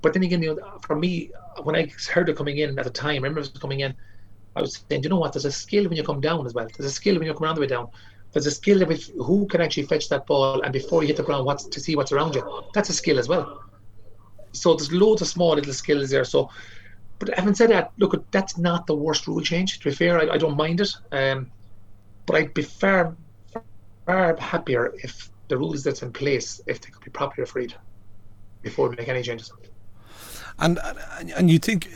but then again, you know, for me, when I heard it coming in at the time, I remember it was coming in. I was saying, you know what? There's a skill when you come down as well. There's a skill when you come around the way down. There's a skill if, who can actually fetch that ball and before you hit the ground, what's to see what's around you. That's a skill as well. So there's loads of small little skills there. So but having said that, look, that's not the worst rule change. To be fair, I, I don't mind it. Um, but I'd be far, far happier if the rules that's in place, if they could be properly refereed before we make any changes. And and you think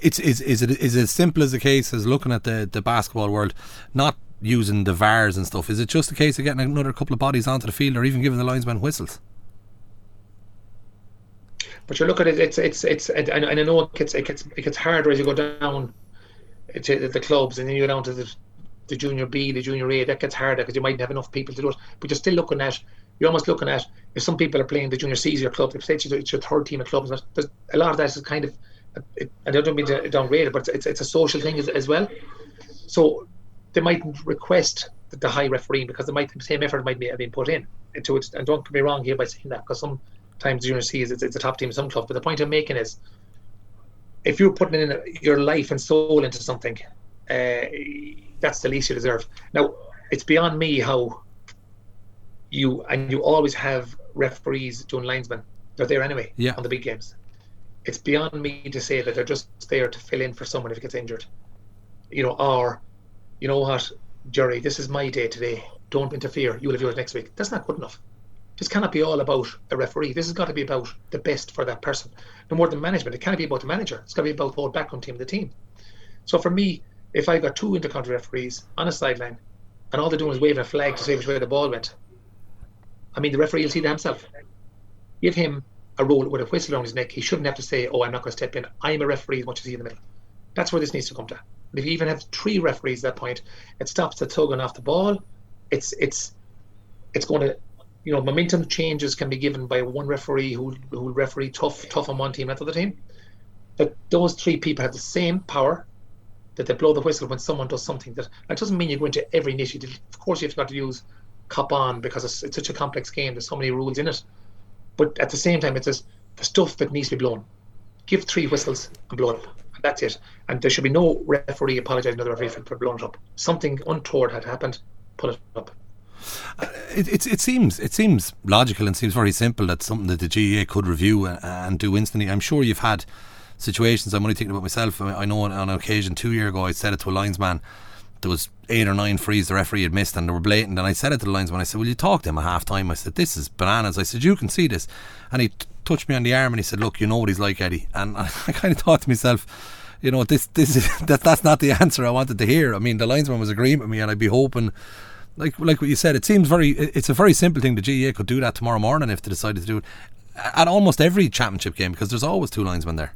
it's is is it is as simple as the case as looking at the the basketball world, not using the VARs and stuff? Is it just a case of getting another couple of bodies onto the field, or even giving the linesman whistles? But you look at it, it's it's it's, and I know it gets it gets it gets harder as you go down to the clubs, and then you go down to the the junior B, the junior A. That gets harder because you might not have enough people to do it. But you're still looking at you're almost looking at if some people are playing the junior C's your club, if it's, it's your third team of clubs, there's a lot of that is kind of, it, and I don't mean to downgrade it, but it's, it's a social thing as, as well. So they might request the, the high refereeing because the, same effort might be have been put in it. And don't get me wrong here by saying that because sometimes junior C is it's, it's a top team in some clubs. But the point I'm making is, if you're putting in your life and soul into something, uh, that's the least you deserve. Now, it's beyond me how you and you always have referees doing linesmen. They're there anyway yeah. on the big games. It's beyond me to say that they're just there to fill in for someone if he gets injured. You know, or you know what, Jerry, this is my day today. Don't interfere. You'll have yours next week. That's not good enough. This cannot be all about a referee. This has got to be about the best for that person. No more than management. It can't be about the manager. It's got to be about the whole background team, the team. So for me, if I got two intercounty referees on a sideline and all they're doing is waving a flag to say which way the ball went, I mean, the referee will see that himself. Give him a role with a whistle around his neck. He shouldn't have to say, "Oh, I'm not going to step in. I'm a referee as much as he in the middle." That's where this needs to come to. And if you even have three referees at that point, it stops the tugging off the ball. It's it's it's going to, you know, momentum changes can be given by one referee who who referee tough tough on one team, not the other team. But those three people have the same power that they blow the whistle when someone does something that that doesn't mean you go into every niche. Of course, you've got to use cop on because it's, it's such a complex game. There's so many rules in it. But at the same time, it's just the stuff that needs to be blown. Give three whistles and blow it up. And that's it. And there should be no referee apologising to the referee for, blowing it up. Something untoward had happened. Pull it up. Uh, it, it, it, seems it seems logical and seems very simple. that something that the GAA could review and, do instantly. I'm sure you've had situations. I'm only thinking about myself. I know on, on an occasion two year ago I said it to a linesman there was eight or nine frees the referee had missed and they were blatant. And I said it to the linesman, I said, Will you talk to him at half time? I said, This is bananas. I said, You can see this. And he t- touched me on the arm and he said, Look, you know what he's like, Eddie. And I, I kind of thought to myself, you know, this this is that that's not the answer I wanted to hear. I mean, the linesman was agreeing with me, and I'd be hoping, like like what you said, it seems very. It's a very simple thing. The GAA could do that tomorrow morning if they decided to do it at almost every championship game because there's always two linesmen there.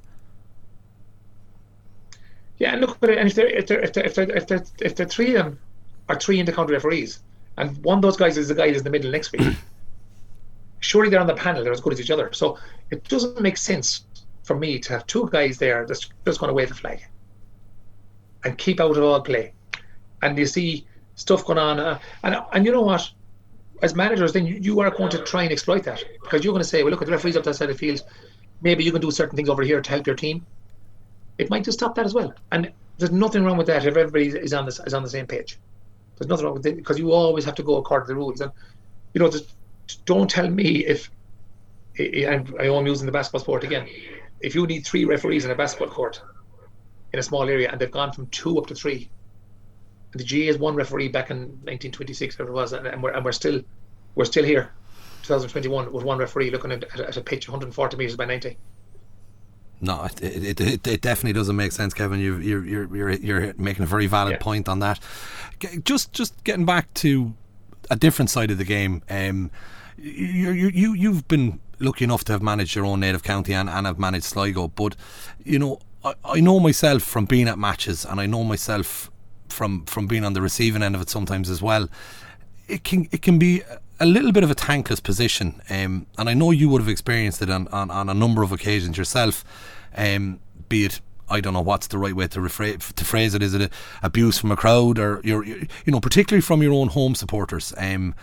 Yeah, and look, and if they're if they're if they're if they're, if they're, if they're three of them are three intercounty referees, and one of those guys is the guy who's in the middle next week, surely they're on the panel. They're as good as each other. So it doesn't make sense for me to have two guys there that's just going to wave the flag and keep out of all play. And you see stuff going on, uh, and and you know what? As managers, then you, you are going to try and exploit that because you're going to say, well, look at the referees up that side of the field. Maybe you can do certain things over here to help your team it might just stop that as well. And there's nothing wrong with that if everybody is on this is on the same page. There's nothing wrong with it because you always have to go according to the rules. And you know, don't tell me if and I I'm using the basketball sport again. If you need three referees in a basketball court in a small area and they've gone from two up to three, the GAA has one referee back in 1926, whatever it was, and we're, and we're still we're still here, 2021, with one referee looking at, at a pitch 140 meters by 90. No, it, it, it, it, definitely doesn't make sense, Kevin. You, you're you're you're you're making a very valid yeah. point on that. Just just getting back to a different side of the game. Um, you you you you've been lucky enough to have managed your own native county and, and have managed Sligo, but you know I, I know myself from being at matches, and I know myself from from being on the receiving end of it sometimes as well. It can it can be a little bit of a tankless position, um, and I know you would have experienced it on, on, on a number of occasions yourself. Um, be it I don't know what's the right way to, rephrase, to phrase it. Is it a, abuse from a crowd, or you're, you know, particularly from your own home supporters? Um,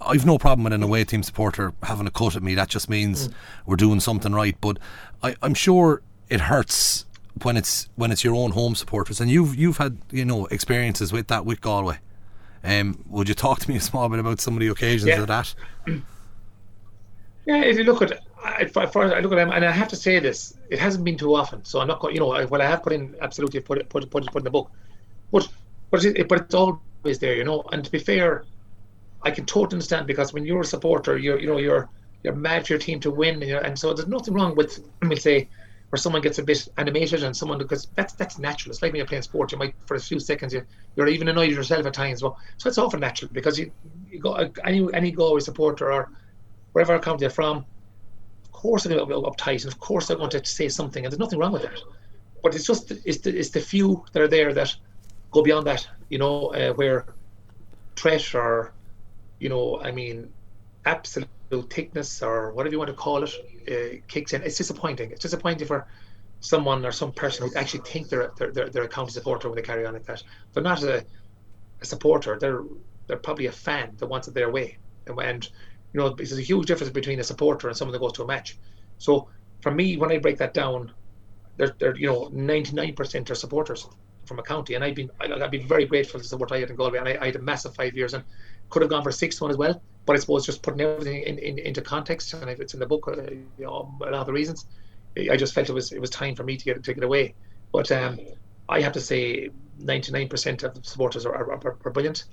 I've no problem with an away team supporter having a cut at me. That just means mm. we're doing something right. But I, I'm sure it hurts when it's when it's your own home supporters, and you've you've had you know experiences with that with Galway. Um, would you talk to me a small bit about some of the occasions yeah. of that? Yeah, if you look at if, I I look at them, and I have to say this, it hasn't been too often. So I'm not, going, you know, well, I have put in absolutely put it, put it, put it, put in the book, but but it, but it's always there, you know. And to be fair, I can totally understand because when you're a supporter, you're you know you're you're mad for your team to win, and, and so there's nothing wrong with we'll say where someone gets a bit animated and someone because that's that's natural. It's like when you're playing sport, you might for a few seconds you you're even annoyed yourself at times. Well, so it's often natural because you you go any any Galway supporter or wherever county they're from, of course they're going to be uptight and of course they're going to say something and there's nothing wrong with that. But it's just it's the it's the few that are there that go beyond that. You know uh, where threat or you know I mean absolute thickness or whatever you want to call it uh, kicks in, it's disappointing. It's disappointing for someone or some person who actually think they're they're, they're, they're a county supporter when they carry on like that. They're not a, a supporter. They're they're probably a fan that wants it their way. And, and you know, there's a huge difference between a supporter and someone that goes to a match. So for me, when I break that down, they're, they're you know 99% are supporters from a county, and I've been I've been very grateful to support I had in Galway, and I, I, had a massive five years, and could have gone for six one as well. But I suppose just putting everything in, in, into context, and if it's in the book, uh, you know, a lot of the reasons, I just felt it was it was time for me to get to get away. But um, I have to say, 99% of the supporters are, are, are, are brilliant.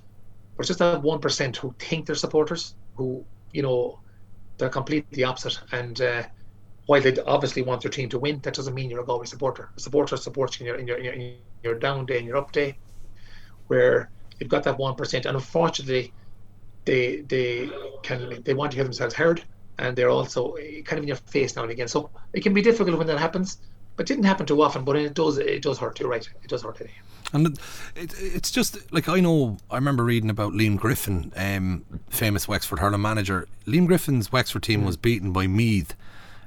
But just that one percent who think they're supporters, who you know, they're completely opposite, and. Uh, while they obviously want their team to win, that doesn't mean you're a Galway supporter. A supporter supports you in your, in your, in your down day and your up day, where you've got that one percent, and unfortunately, they they can they want to hear themselves heard, and they're also eh, kind of in your face now and again. So it can be difficult when that happens, but it didn't happen too often. But it does it does hurt. You're right. It does hurt. Today. And it, it's just like I know. I remember reading about Liam Griffin, um, famous Wexford hurling manager. Liam Griffin's Wexford team mm. was beaten by Meath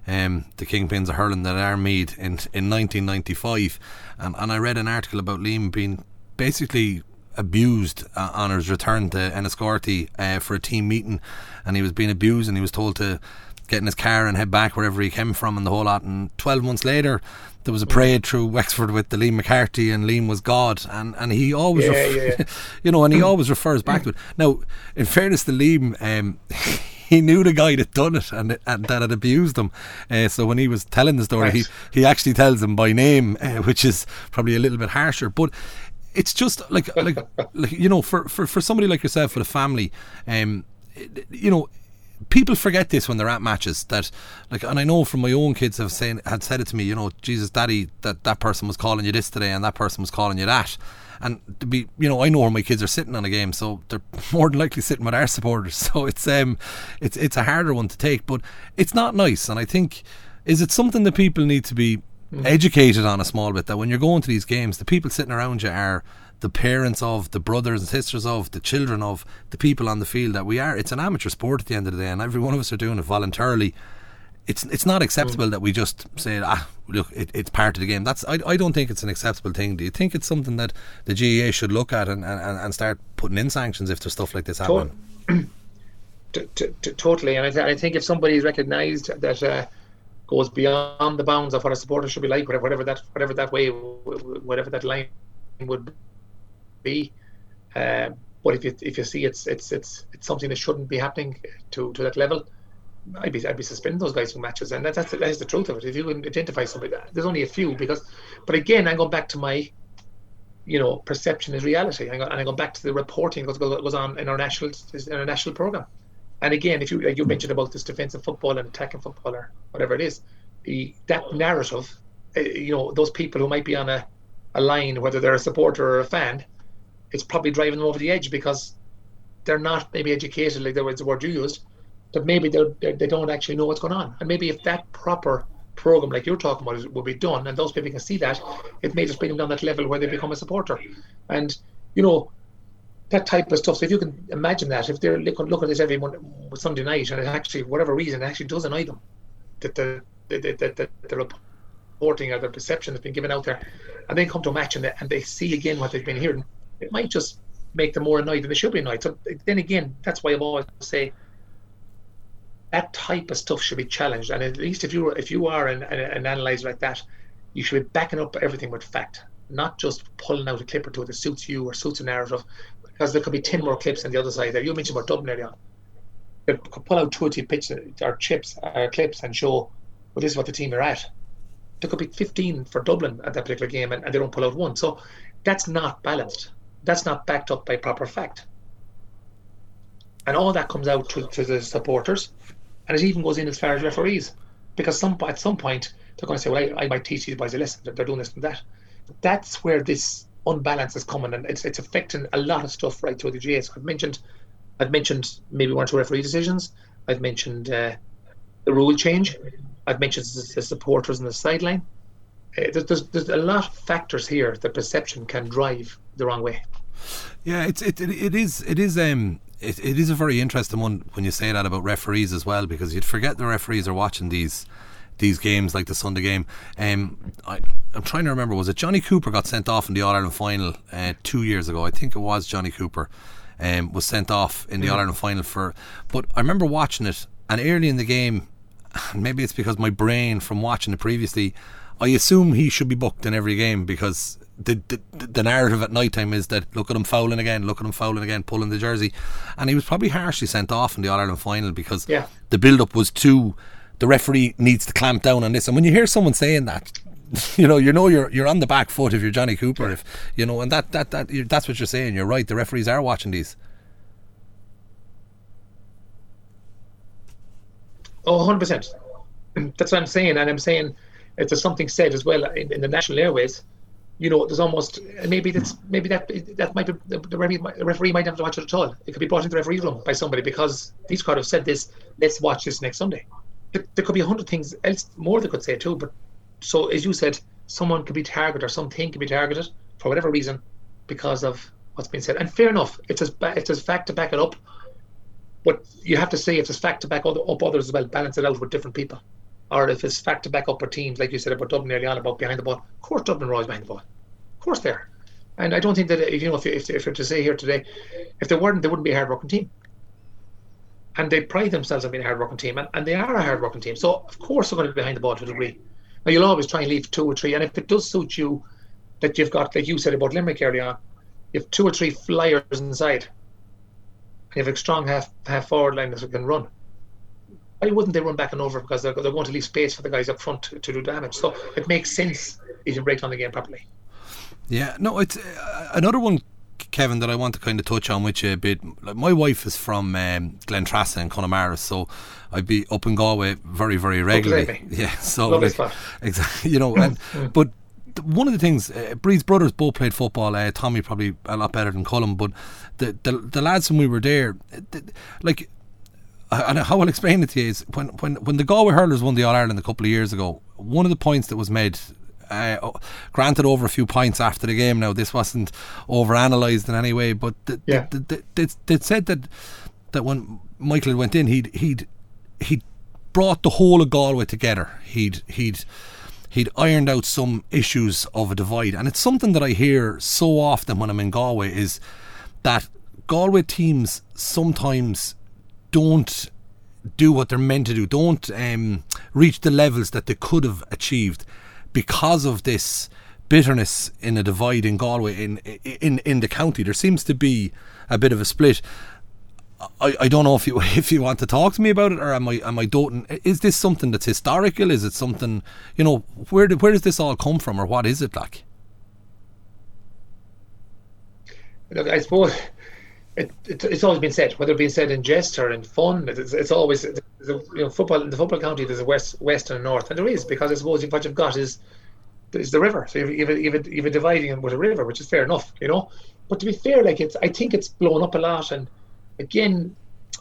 um, the Kingpins of hurling that are Meath in in 1995, and and I read an article about Liam being basically abused uh, on his return to Enniscorthy uh, for a team meeting, and he was being abused, and he was told to get in his car and head back wherever he came from, and the whole lot. And 12 months later, there was a parade through Wexford with the Liam McCarthy, and Liam was God, and and he always, yeah, yeah. you know, and he always refers back to it. Now, in fairness to Liam, um, he knew the guy that done it and, and that had abused him. Uh, so when he was telling the story, right. he, he actually tells him by name, uh, which is probably a little bit harsher. But it's just like like, like you know, for, for, for somebody like yourself with a family, um, you know people forget this when they're at matches that like and I know from my own kids have saying had said it to me you know Jesus daddy that that person was calling you this today and that person was calling you that. And to be you know I know where my kids are sitting on a game so they're more than likely sitting with our supporters. So it's um it's it's a harder one to take but it's not nice. And I think is it something that people need to be mm. educated on a small bit that when you're going to these games the people sitting around you are the parents of the brothers and sisters of the children of the people on the field that we are. It's an amateur sport at the end of the day and every one of us are doing it voluntarily. It's it's not acceptable mm. that we just say ah look it, it's part of the game. That's I, I don't think it's an acceptable thing. Do you think it's something that the GAA should look at and, and, and start putting in sanctions if there's stuff like this happening? To, to, to, totally and I, th- I think if somebody's recognised that uh, goes beyond the bounds of what a supporter should be like whatever, whatever that whatever that way whatever that line would be. Uh, but if you if you see it's it's it's it's something that shouldn't be happening to to that level I'd be I'd be suspending those guys from matches, and that, that's that's the truth of it. If you identify somebody, there's only a few because, but again, I go back to my, you know, perception is reality, and I go back to the reporting that goes on in our national in our national program, and again, if you like you mentioned about this defensive football and attacking football or whatever it is, the, that narrative, uh, you know, those people who might be on a, a line, whether they're a supporter or a fan, it's probably driving them over the edge because they're not maybe educated, like the word you used that maybe they they don't actually know what's going on. And maybe if that proper program, like you're talking about, will be done, and those people can see that, it may just bring them down that level where they become a supporter. And you know, that type of stuff. So if you can imagine that, if they're looking look at this every Monday, Sunday night, and it actually, whatever reason, actually does annoy them that the that the, the, the reporting or the perception that's been given out there, and then come to a match and they, and they see again what they've been hearing, it might just make them more annoyed than they should be annoyed. So then again, that's why I've always say that type of stuff should be challenged. And at least if you if you are an, an, an analyzer like that, you should be backing up everything with fact, not just pulling out a clip or two that suits you or suits a narrative. Because there could be ten more clips on the other side there. You mentioned about Dublin earlier. You could pull out two or three pictures or chips or clips and show, well, this is what the team are at. There could be 15 for Dublin at that particular game, and, and they don't pull out one. So that's not balanced. That's not backed up by proper fact. And all that comes out to, to the supporters and it even goes in as far as referees, because some at some point they're going to say, "Well, I, I might teach these boys a lesson. That They're doing this and that." That's where this unbalance is coming, and it's it's affecting a lot of stuff right through the GAA. So I've mentioned, I've mentioned maybe one or two referee decisions. I've mentioned uh, the rule change. I've mentioned the supporters on the sideline. Uh, there's, there's, there's a lot of factors here that perception can drive the wrong way. Yeah, it's it, it, it is it is um it, it is a very interesting one when you say that about referees as well because you'd forget the referees are watching these these games like the Sunday game. Um, I, am trying to remember was it Johnny Cooper got sent off in the All Ireland final uh, two years ago? I think it was Johnny Cooper. um, was sent off in the mm. All Ireland final for. But I remember watching it, and early in the game, maybe it's because my brain from watching it previously, I assume he should be booked in every game because the, the, the narrative at night time is that look at him fouling again, look at him fouling again, pulling the jersey, and he was probably harshly sent off in the All Ireland final because yeah. the build up was too. The referee needs to clamp down on this, and when you hear someone saying that, you know, you know you're you're on the back foot if you're Johnny Cooper, if you know, and that that that that's what you're saying. You're right. The referees are watching these. Oh, 100 percent. That's what I'm saying, and I'm saying it's something said as well in, in the national airways you know, there's almost maybe that's maybe that that might be the, the, referee, the referee might not have to watch it at all. It could be brought into the referee room by somebody because these crowd have said this. Let's watch this next Sunday. There, there could be a hundred things else more they could say too. But so as you said, someone could be targeted or something could be targeted for whatever reason because of what's been said. And fair enough, it's as it's as fact to back it up. But you have to say if there's fact to back up others as well, balance it out with different people or if it's fact to back up our teams, like you said about Dublin early on about behind the ball. Of course, Dublin are behind the ball. Of course, they are. And I don't think that if you know if, if, if you're to say here today, if they weren't, they wouldn't be a hard working team. And they pride themselves on being a hard working team, and, and they are a hard working team. So of course they're going to be behind the ball to a degree. Now you'll always try and leave two or three, and if it does suit you, that you've got like you said about Limerick earlier you have two or three flyers inside. You have a strong half half forward line that can run why wouldn't they run back and over? Because they're, they're going to leave space for the guys up front to, to do damage. So it makes sense if you break down the game properly. Yeah, no, it's uh, another one, Kevin, that I want to kind of touch on with you a bit. Like my wife is from um, Glentrasna in Connemara, so I'd be up in Galway very, very regularly. Yeah, so like, exactly, you know, and, mm. but one of the things, uh, Breed's brothers both played football. Uh, Tommy probably a lot better than Colin, but the, the the lads when we were there, the, like I and how I'll explain it to you is when, when, when the Galway Hurlers won the All Ireland a couple of years ago, one of the points that was made, uh, granted over a few points after the game now, this wasn't over analysed in any way, but th- yeah. th- th- they, they said that that when Michael went in, he'd he'd he'd brought the whole of Galway together. He'd he'd he'd ironed out some issues of a divide, and it's something that I hear so often when I'm in Galway is that Galway teams sometimes don't do what they're meant to do, don't um, reach the levels that they could have achieved because of this bitterness in a divide in Galway in in in the county. There seems to be a bit of a split. I, I don't know if you if you want to talk to me about it or am I am I doting? Is this something that's historical? Is it something you know where where does this all come from or what is it like? Look, I suppose it, it, it's always been said, whether it being said in jest or in fun, it's, it's always you know football in the football county. There's a west, west and a north, and there is because I suppose what you've got is is the river. So you've you've a dividing with a river, which is fair enough, you know. But to be fair, like it's I think it's blown up a lot, and again,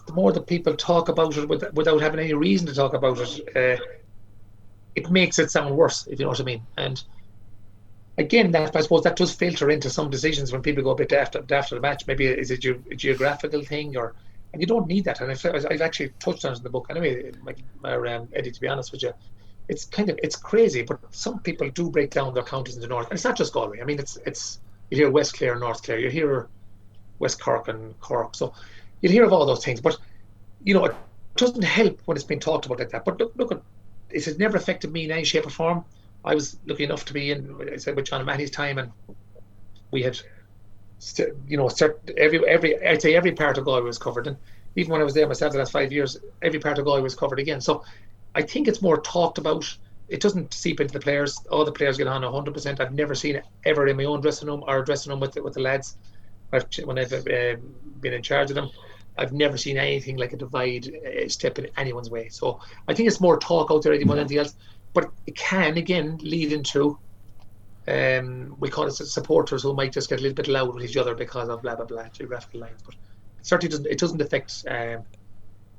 the more that people talk about it with, without having any reason to talk about it, uh, it makes it sound worse, if you know what I mean. And again, that I suppose that does filter into some decisions when people go a bit after after the match. Maybe is it a geographical thing, or and you don't need that. And I've, I've actually touched on it in the book anyway, my, my um, Eddie. To be honest with you, it's kind of it's crazy, but some people do break down their counties in the north, and it's not just Galway. I mean, it's it's you hear West Clare, North Clare, you hear West Cork and Cork, so you hear of all those things, but you know it doesn't help when it's been talked about like that. But look, look, it has never affected me in any shape or form. I was lucky enough to be in, I said, with John O'Mahony's time, and we had, you know, every every I'd say every part of Galway was covered, and even when I was there myself the last five years, every part of Galway was covered again. So I think it's more talked about. It doesn't seep into the players. All the players get on 100%. I've never seen it ever in my own dressing room or dressing room with the, with the lads when I've uh, been in charge of them. I've never seen anything like a divide uh, step in anyone's way. So I think it's more talk out there than anything else but it can again lead into um, we call it supporters who might just get a little bit loud with each other because of blah blah blah geographical lines. But it certainly doesn't it doesn't affect um,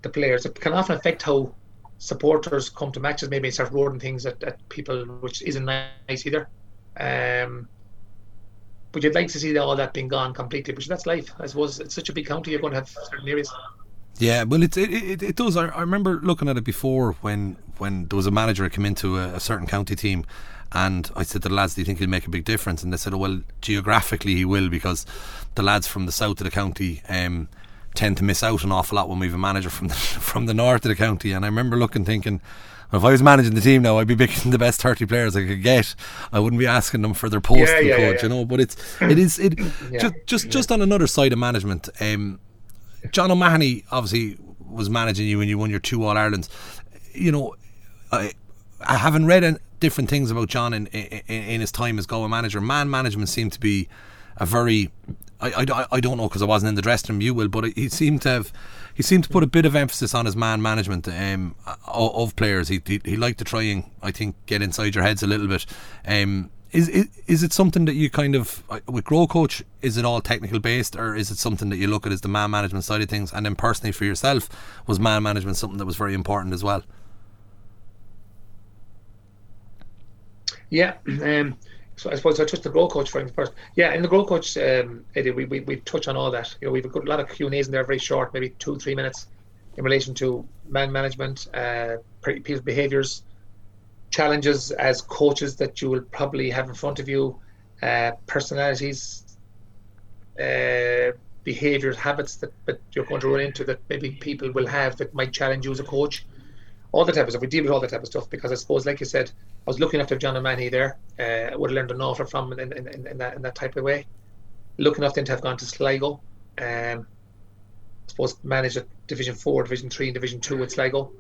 the players. It can often affect how supporters come to matches, maybe start roaring things at, at people, which isn't nice either. Um, but you'd like to see all that being gone completely, but that's life. I suppose it's such a big county, you're going to have certain areas. Yeah, well, it it, it does. I, I remember looking at it before when when there was a manager that came into a, a certain county team, and I said to the lads, "Do you think he'll make a big difference?" And they said, oh, "Well, geographically he will because the lads from the south of the county." Um, tend to miss out an awful lot when we have a manager from the from the north of the county. And I remember looking, thinking, if I was managing the team now, I'd be picking the best thirty players I could get. I wouldn't be asking them for their post yeah, yeah, coach, yeah. you know. But it's it is it just just just on another side of management. Um, John O'Mahony obviously was managing you when you won your two All Irelands. You know, I I haven't read different things about John in, in, in his time as Galway manager. Man management seemed to be a very I, I, I don't know because I wasn't in the dressing room. You will, but he seemed to have he seemed to put a bit of emphasis on his man management um, of players. He, he, he liked to try and I think get inside your heads a little bit. Um, is, is is it something that you kind of with Growcoach? Is it all technical based, or is it something that you look at as the man management side of things? And then personally for yourself, was man management something that was very important as well? Yeah, um, so I suppose I touched the Growcoach for first. Yeah, in the Growcoach, um, Eddie, we, we, we touch on all that. You know, we've got a lot of Q and A's in there, very short, maybe two three minutes, in relation to man management, uh, people's behaviours, challenges as coaches that you will probably have in front of you, uh, personalities, uh, behaviours, habits that, that you're going to run into that maybe people will have that might challenge you as a coach all the type of stuff. We deal with all that type of stuff because I suppose, like you said, I was looking after John O'Mahony there. Uh, I would have learned an awful from in, in, in, in, that, in that type of way. Looking then to have gone to Sligo. Um, I suppose managed at Division 4, Division 3, and Division 2 with Sligo.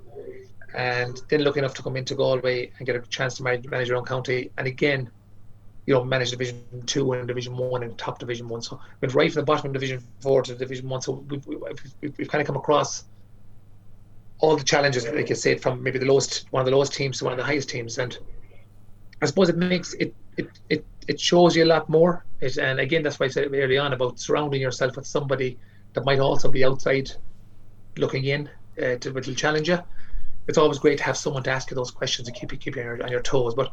And then lucky enough to come into Galway and get a chance to manage, your own county. And again, you know, manage Division 2 and Division 1 and top Division 1. So went right from the bottom of Division 4 to Division 1. So we've, we've, we've kind of come across all the challenges, like you said, from maybe the lowest one of the lowest teams to one of the highest teams, and I suppose it makes it it it, it shows you a lot more. It, and again, that's why I said early on about surrounding yourself with somebody that might also be outside looking in uh, to to challenge you. It's always great to have someone to ask you those questions and keep you keep you on your, on your toes. But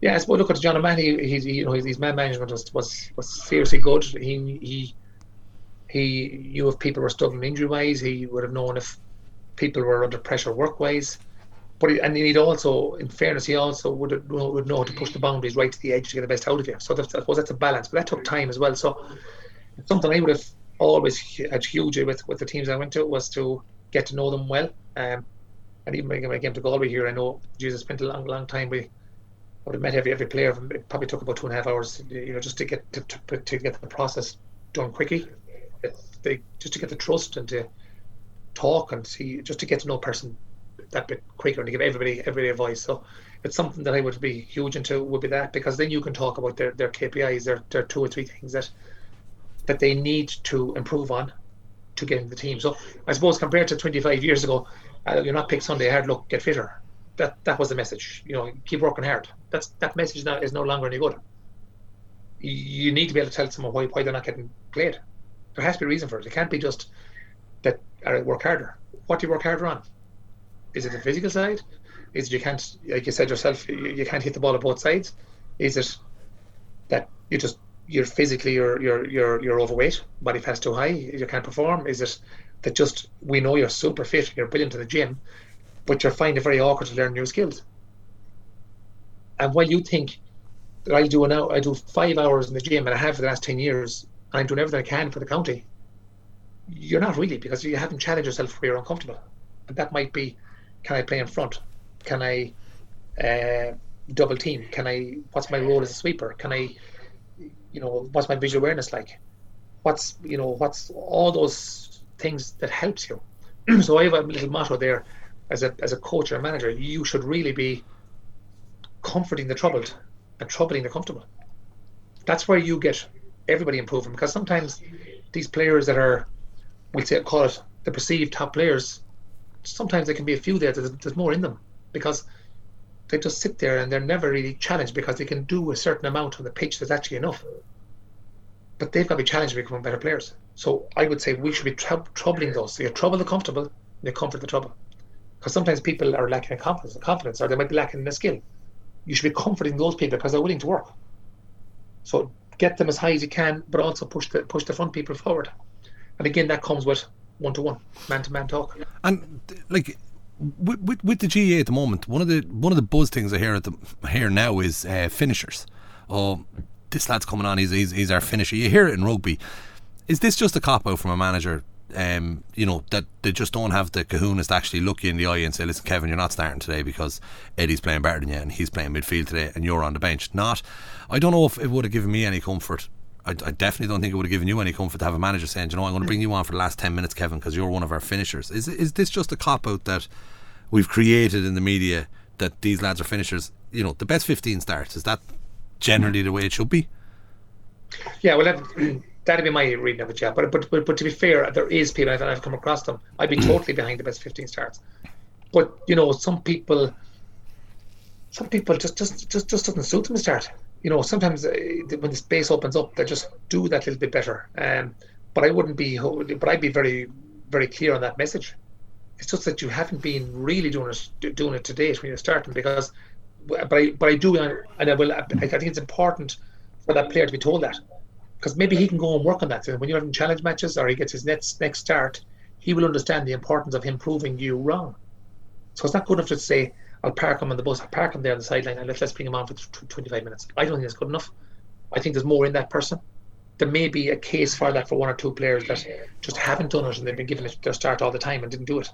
yeah, I suppose look at John O'Mahony. He's you know his, his man management was, was was seriously good. He he he knew if people were struggling injury wise, he would have known if people were under pressure work wise. But he, and he'd also, in fairness, he also would would know how to push the boundaries right to the edge to get the best out of you. So that, I suppose that's a balance, but that took time as well. So something I would have always had hugely with with the teams I went to was to get to know them well. Um, and even when I came to Galway here, I know Jesus spent a long, long time. We I would have met every every player. It probably took about two and a half hours, you know, just to get to, to, to get the process done quickly. They, just to get the trust and to talk and see just to get to know a person that bit quicker and to give everybody everybody a voice. So it's something that I would be huge into would be that because then you can talk about their, their KPIs, their their two or three things that that they need to improve on to get the team. So I suppose compared to 25 years ago, uh, you're not pick Sunday hard look get fitter. That that was the message. You know, keep working hard. That's that message now is no longer any good. You need to be able to tell someone why why they're not getting played. There has to be a reason for it. It can't be just that are work harder. What do you work harder on? Is it the physical side? Is it you can't, like you said yourself, you, you can't hit the ball at both sides? Is it that you just you're physically you're you're you're you're overweight, body fat's too high, you can't perform? Is it that just we know you're super fit, you're brilliant in the gym, but you're finding it very awkward to learn new skills? And while you think that I do now, I do five hours in the gym and I have for the last ten years, and I'm doing everything I can for the county you're not really because you haven't challenged yourself where you're uncomfortable. And that might be, can I play in front? Can I uh, double team? Can I? What's my role as a sweeper? Can I? You know, what's my visual awareness like? What's you know, what's all those things that helps you. so I have a little motto there, as a as a coach or manager, you should really be comforting the troubled and troubling the comfortable. That's where you get everybody improving because sometimes these players that are we'll say call it the perceived top players, sometimes there can be a few there that there's more in them because they just sit there and they're never really challenged because they can do a certain amount on the pitch that's actually enough. But they've got to be challenged to become better players. So I would say we should be tr- troubling those. So you trouble the comfortable, you comfort the trouble. Because sometimes people are lacking in confidence, confidence, or they might be lacking in a skill. You should be comforting those people because they're willing to work. So get them as high as you can, but also push the push the front people forward. And again, that comes with one to one, man to man talk. And like with, with, with, the GAA at the moment, one of the one of the buzz things I hear at the here now is uh, finishers. Oh, this lad's coming on. He's, he's he's our finisher. You hear it in rugby. Is this just a cop out from a manager? Um, you know that they just don't have the kahunas to actually look you in the eye and say, "Listen, Kevin, you're not starting today because Eddie's playing better than you and he's playing midfield today and you're on the bench." Not. I don't know if it would have given me any comfort I, I, definitely don't think it would have given you any comfort to have a manager saying, you know, I'm going to bring you on for the last 10 minutes, Kevin, because you're one of our finishers. Is, is this just a cop out that we've created in the media that these lads are finishers? You know, the best 15 starts. Is that generally the way it should be? Yeah, well, that, that'd be my reading of it, yeah. But, but, but, but to be fair, there is people, I've, I've come across them, I'd be totally behind the best 15 starts. But, you know, some people, some people just, just, just, just doesn't suit them to start you know, sometimes uh, when the space opens up, they just do that little bit better. Um, but I wouldn't be, but I'd be very, very clear on that message. It's just that you haven't been really doing it, doing it to date when you're starting because, but I, but I do, and I will. I think it's important for that player to be told that because maybe he can go and work on that. So when you're having challenge matches or he gets his next next start, he will understand the importance of him proving you wrong. So it's not good enough to say, I'll park him on the bus, I'll park him there on the sideline, and let's, let's bring him on for 25 minutes. I don't think that's good enough. I think there's more in that person. There may be a case for that for one or two players that just haven't done it and they've been given their start all the time and didn't do it.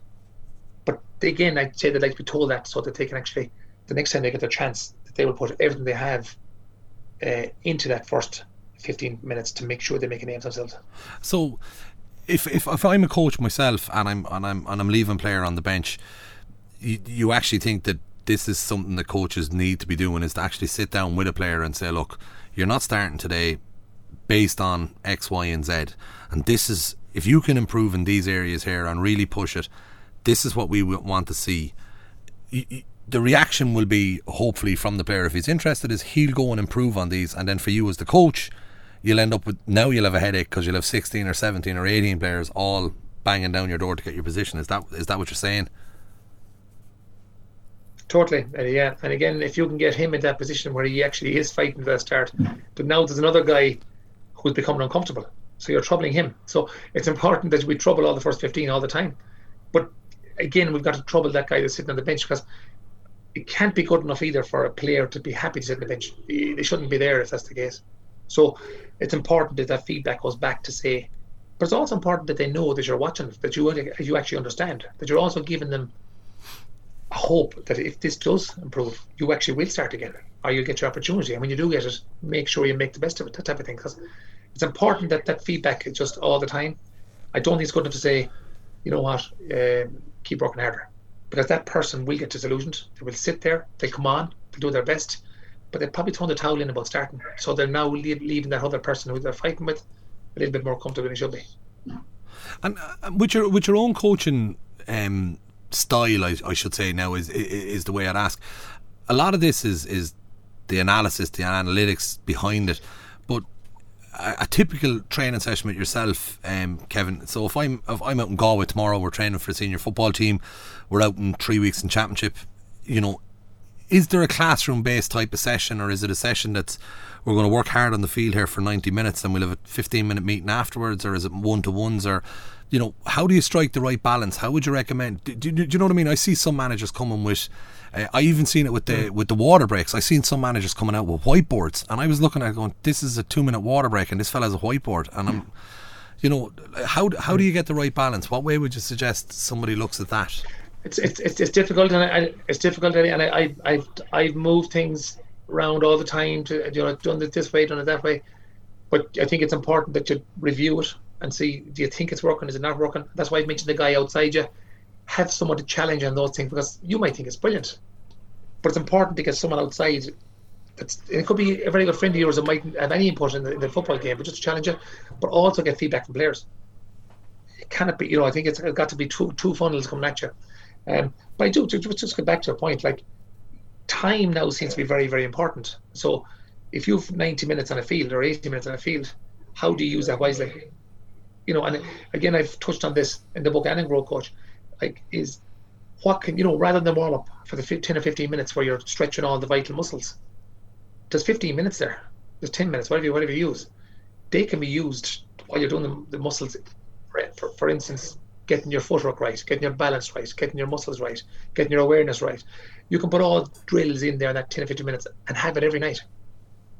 But again, I'd say they'd like to be told that so that they can actually, the next time they get their chance, they will put everything they have uh, into that first 15 minutes to make sure they make a name of themselves. So, if, if if I'm a coach myself and I'm and I'm and I'm leaving player on the bench, you, you actually think that this is something that coaches need to be doing is to actually sit down with a player and say, look, you're not starting today based on X, Y, and Z. And this is, if you can improve in these areas here and really push it, this is what we want to see. The reaction will be, hopefully, from the player if he's interested, is he'll go and improve on these. And then for you as the coach, you'll end up with now you'll have a headache because you'll have 16 or 17 or 18 players all banging down your door to get your position. Is that is that what you're saying? Totally, yeah. And again, if you can get him in that position where he actually is fighting for that start, but now there's another guy who's becoming uncomfortable. So you're troubling him. So it's important that we trouble all the first 15 all the time. But again, we've got to trouble that guy that's sitting on the bench because it can't be good enough either for a player to be happy to sit on the bench. They shouldn't be there if that's the case. So it's important that that feedback goes back to say, but it's also important that they know that you're watching, that you you actually understand, that you're also giving them a hope that if this does improve, you actually will start again, or you'll get your opportunity. And when you do get it, make sure you make the best of it, that type of thing. Because it's important that that feedback is just all the time. I don't think it's good enough to say, you know what, uh, keep working harder, because that person will get disillusioned. They will sit there, they'll come on, they'll do their best, but they probably throw the towel in about starting. So they're now leaving that other person who they're fighting with a little bit more comfortable than they should be. And uh, with your with your own coaching um, style, I, I should say now, is, is the way I'd ask. A lot of this is is the analysis, the analytics behind it, but a, a typical training session with yourself, um, Kevin. So if I'm if I'm out in Galway tomorrow, we're training for the senior football team. We're out in three weeks in championship. You know, is there a classroom based type of session, or is it a session that's we're going to work hard on the field here for 90 minutes and we'll have a 15 minute meeting afterwards, or is it one to ones, or you know, how do you strike the right balance? How would you recommend? Do, do, do you know what I mean? I see some managers coming with. Uh, I even seen it with the mm. with the water breaks. I seen some managers coming out with whiteboards, and I was looking at it going, "This is a two minute water break, and this fella has a whiteboard." And I'm, you know, how how do you get the right balance? What way would you suggest somebody looks at that? It's it's it's, it's difficult, and I, it's difficult, and I, I I've I've moved things around all the time to you know done it this way, done it that way. But I think it's important that you review it and see do you think it's working, is it not working? That's why I mentioned the guy outside you. Have someone to challenge on those things because you might think it's brilliant, but it's important to get someone outside. It could be a very good friend of yours that might have any input in the, in the football game, but just challenge it, but also get feedback from players. It cannot be, you know, I think it's got to be two two funnels coming at you. Um, but I do just, just get back to a point like time now seems to be very very important. So if you've 90 minutes on a field or 80 minutes on a field, how do you use that wisely? you know, and again, I've touched on this in the book and in Growcoach, like is what can you know rather than warm up for the 10 or 15 minutes where you're stretching all the vital muscles. There's 15 minutes there. There's 10 minutes, whatever you, whatever you use. They can be used while you're doing the, the muscles. For, for, for instance, getting your footwork right, getting your balance right, getting your muscles right, getting your awareness right. You can put all drills in there in that 10 or 15 minutes and have it every night.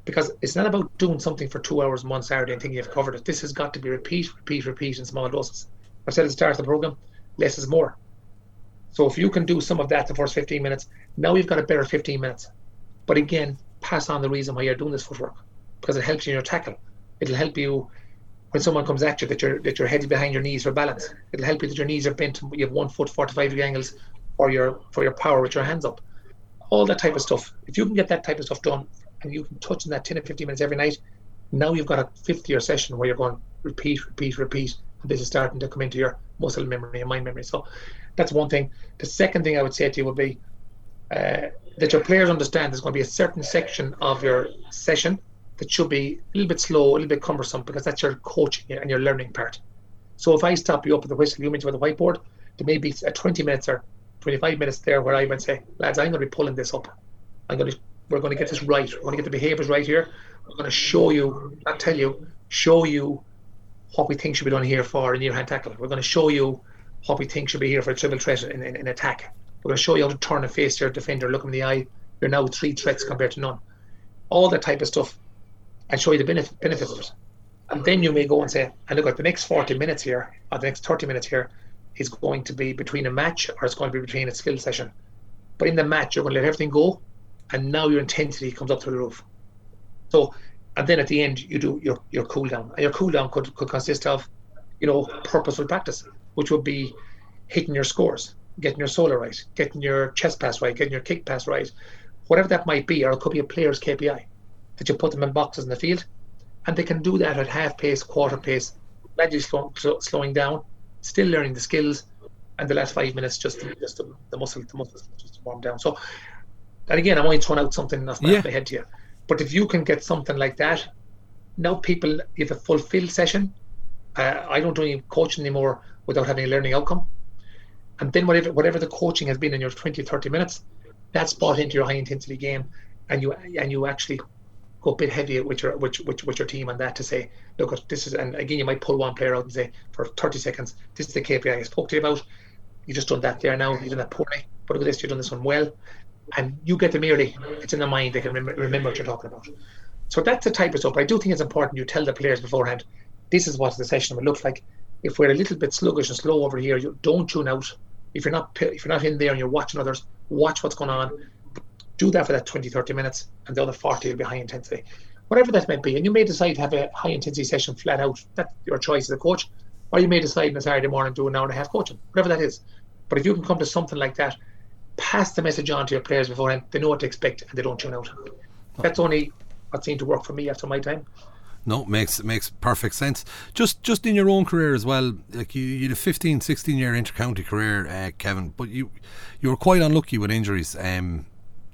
Because it's not about doing something for two hours one Saturday and thinking you've covered it. This has got to be repeat, repeat, repeat in small doses. I said at the start of the program, less is more. So if you can do some of that the first 15 minutes, now you've got a better 15 minutes. But again, pass on the reason why you're doing this footwork because it helps you in your tackle. It'll help you when someone comes at you that you're that you're headed behind your knees for balance. It'll help you that your knees are bent. You have one foot 45 degree angles for your for your power with your hands up. All that type of stuff. If you can get that type of stuff done and you can touch in that 10 or 15 minutes every night, now you've got a 50 year session where you're going repeat, repeat, repeat, and this is starting to come into your muscle memory and mind memory. So that's one thing. The second thing I would say to you would be uh, that your players understand there's going to be a certain section of your session that should be a little bit slow, a little bit cumbersome, because that's your coaching and your learning part. So if I stop you up at the whistle, you mentioned with the whiteboard, there may be a 20 minutes or 25 minutes there where I might say, lads, I'm going to be pulling this up. I'm going to, we're going to get this right. We're going to get the behaviours right here. We're going to show you, not tell you, show you what we think should be done here for a near hand tackle. We're going to show you what we think should be here for a triple threat in, in, in attack. We're going to show you how to turn and face your defender, look him in the eye. You're now three threats compared to none. All that type of stuff and show you the benefit, benefits of it. And then you may go and say, and look at the next 40 minutes here, or the next 30 minutes here, is going to be between a match or it's going to be between a skill session. But in the match, you're going to let everything go, and now your intensity comes up to the roof. So, and then at the end, you do your your cool down. And your cool down could, could consist of, you know, purposeful practice, which would be hitting your scores, getting your solo right, getting your chest pass right, getting your kick pass right, whatever that might be, or it could be a player's KPI that you put them in boxes in the field, and they can do that at half pace, quarter pace, gradually slow, slow, slowing down, still learning the skills, and the last five minutes just just the, the muscle the muscles just to warm down. So, and again, I'm only throwing out something that's not yeah. head to you, but if you can get something like that, now people if a fulfilled session. Uh, I don't do any coaching anymore without having a learning outcome. And then whatever whatever the coaching has been in your 20, 30 minutes, that's bought into your high intensity game, and you and you actually go a bit heavier with your with, with, with your team on that to say, look, this is and again you might pull one player out and say for 30 seconds, this is the KPI I spoke to you about. You just done that there now. You done that poorly, but look at this, you've done this one well, and you get them early. It's in the mind; they can rem- remember what you're talking about. So that's the type of stuff. I do think it's important you tell the players beforehand. This is what the session will look like. If we're a little bit sluggish and slow over here, you don't tune out. If you're not if you're not in there and you're watching others, watch what's going on do that for that 20, 30 minutes, and the other 40 will be high intensity. Whatever that might be. And you may decide to have a high intensity session flat out. That's your choice as a coach. Or you may decide on a Saturday morning do an hour and a half coaching, whatever that is. But if you can come to something like that, pass the message on to your players beforehand. They know what to expect and they don't tune out. That's only what seemed to work for me after my time. No, makes makes perfect sense. Just just in your own career as well, like you, you had a 15, 16 year intercounty career, uh, Kevin, but you you were quite unlucky with injuries. Um,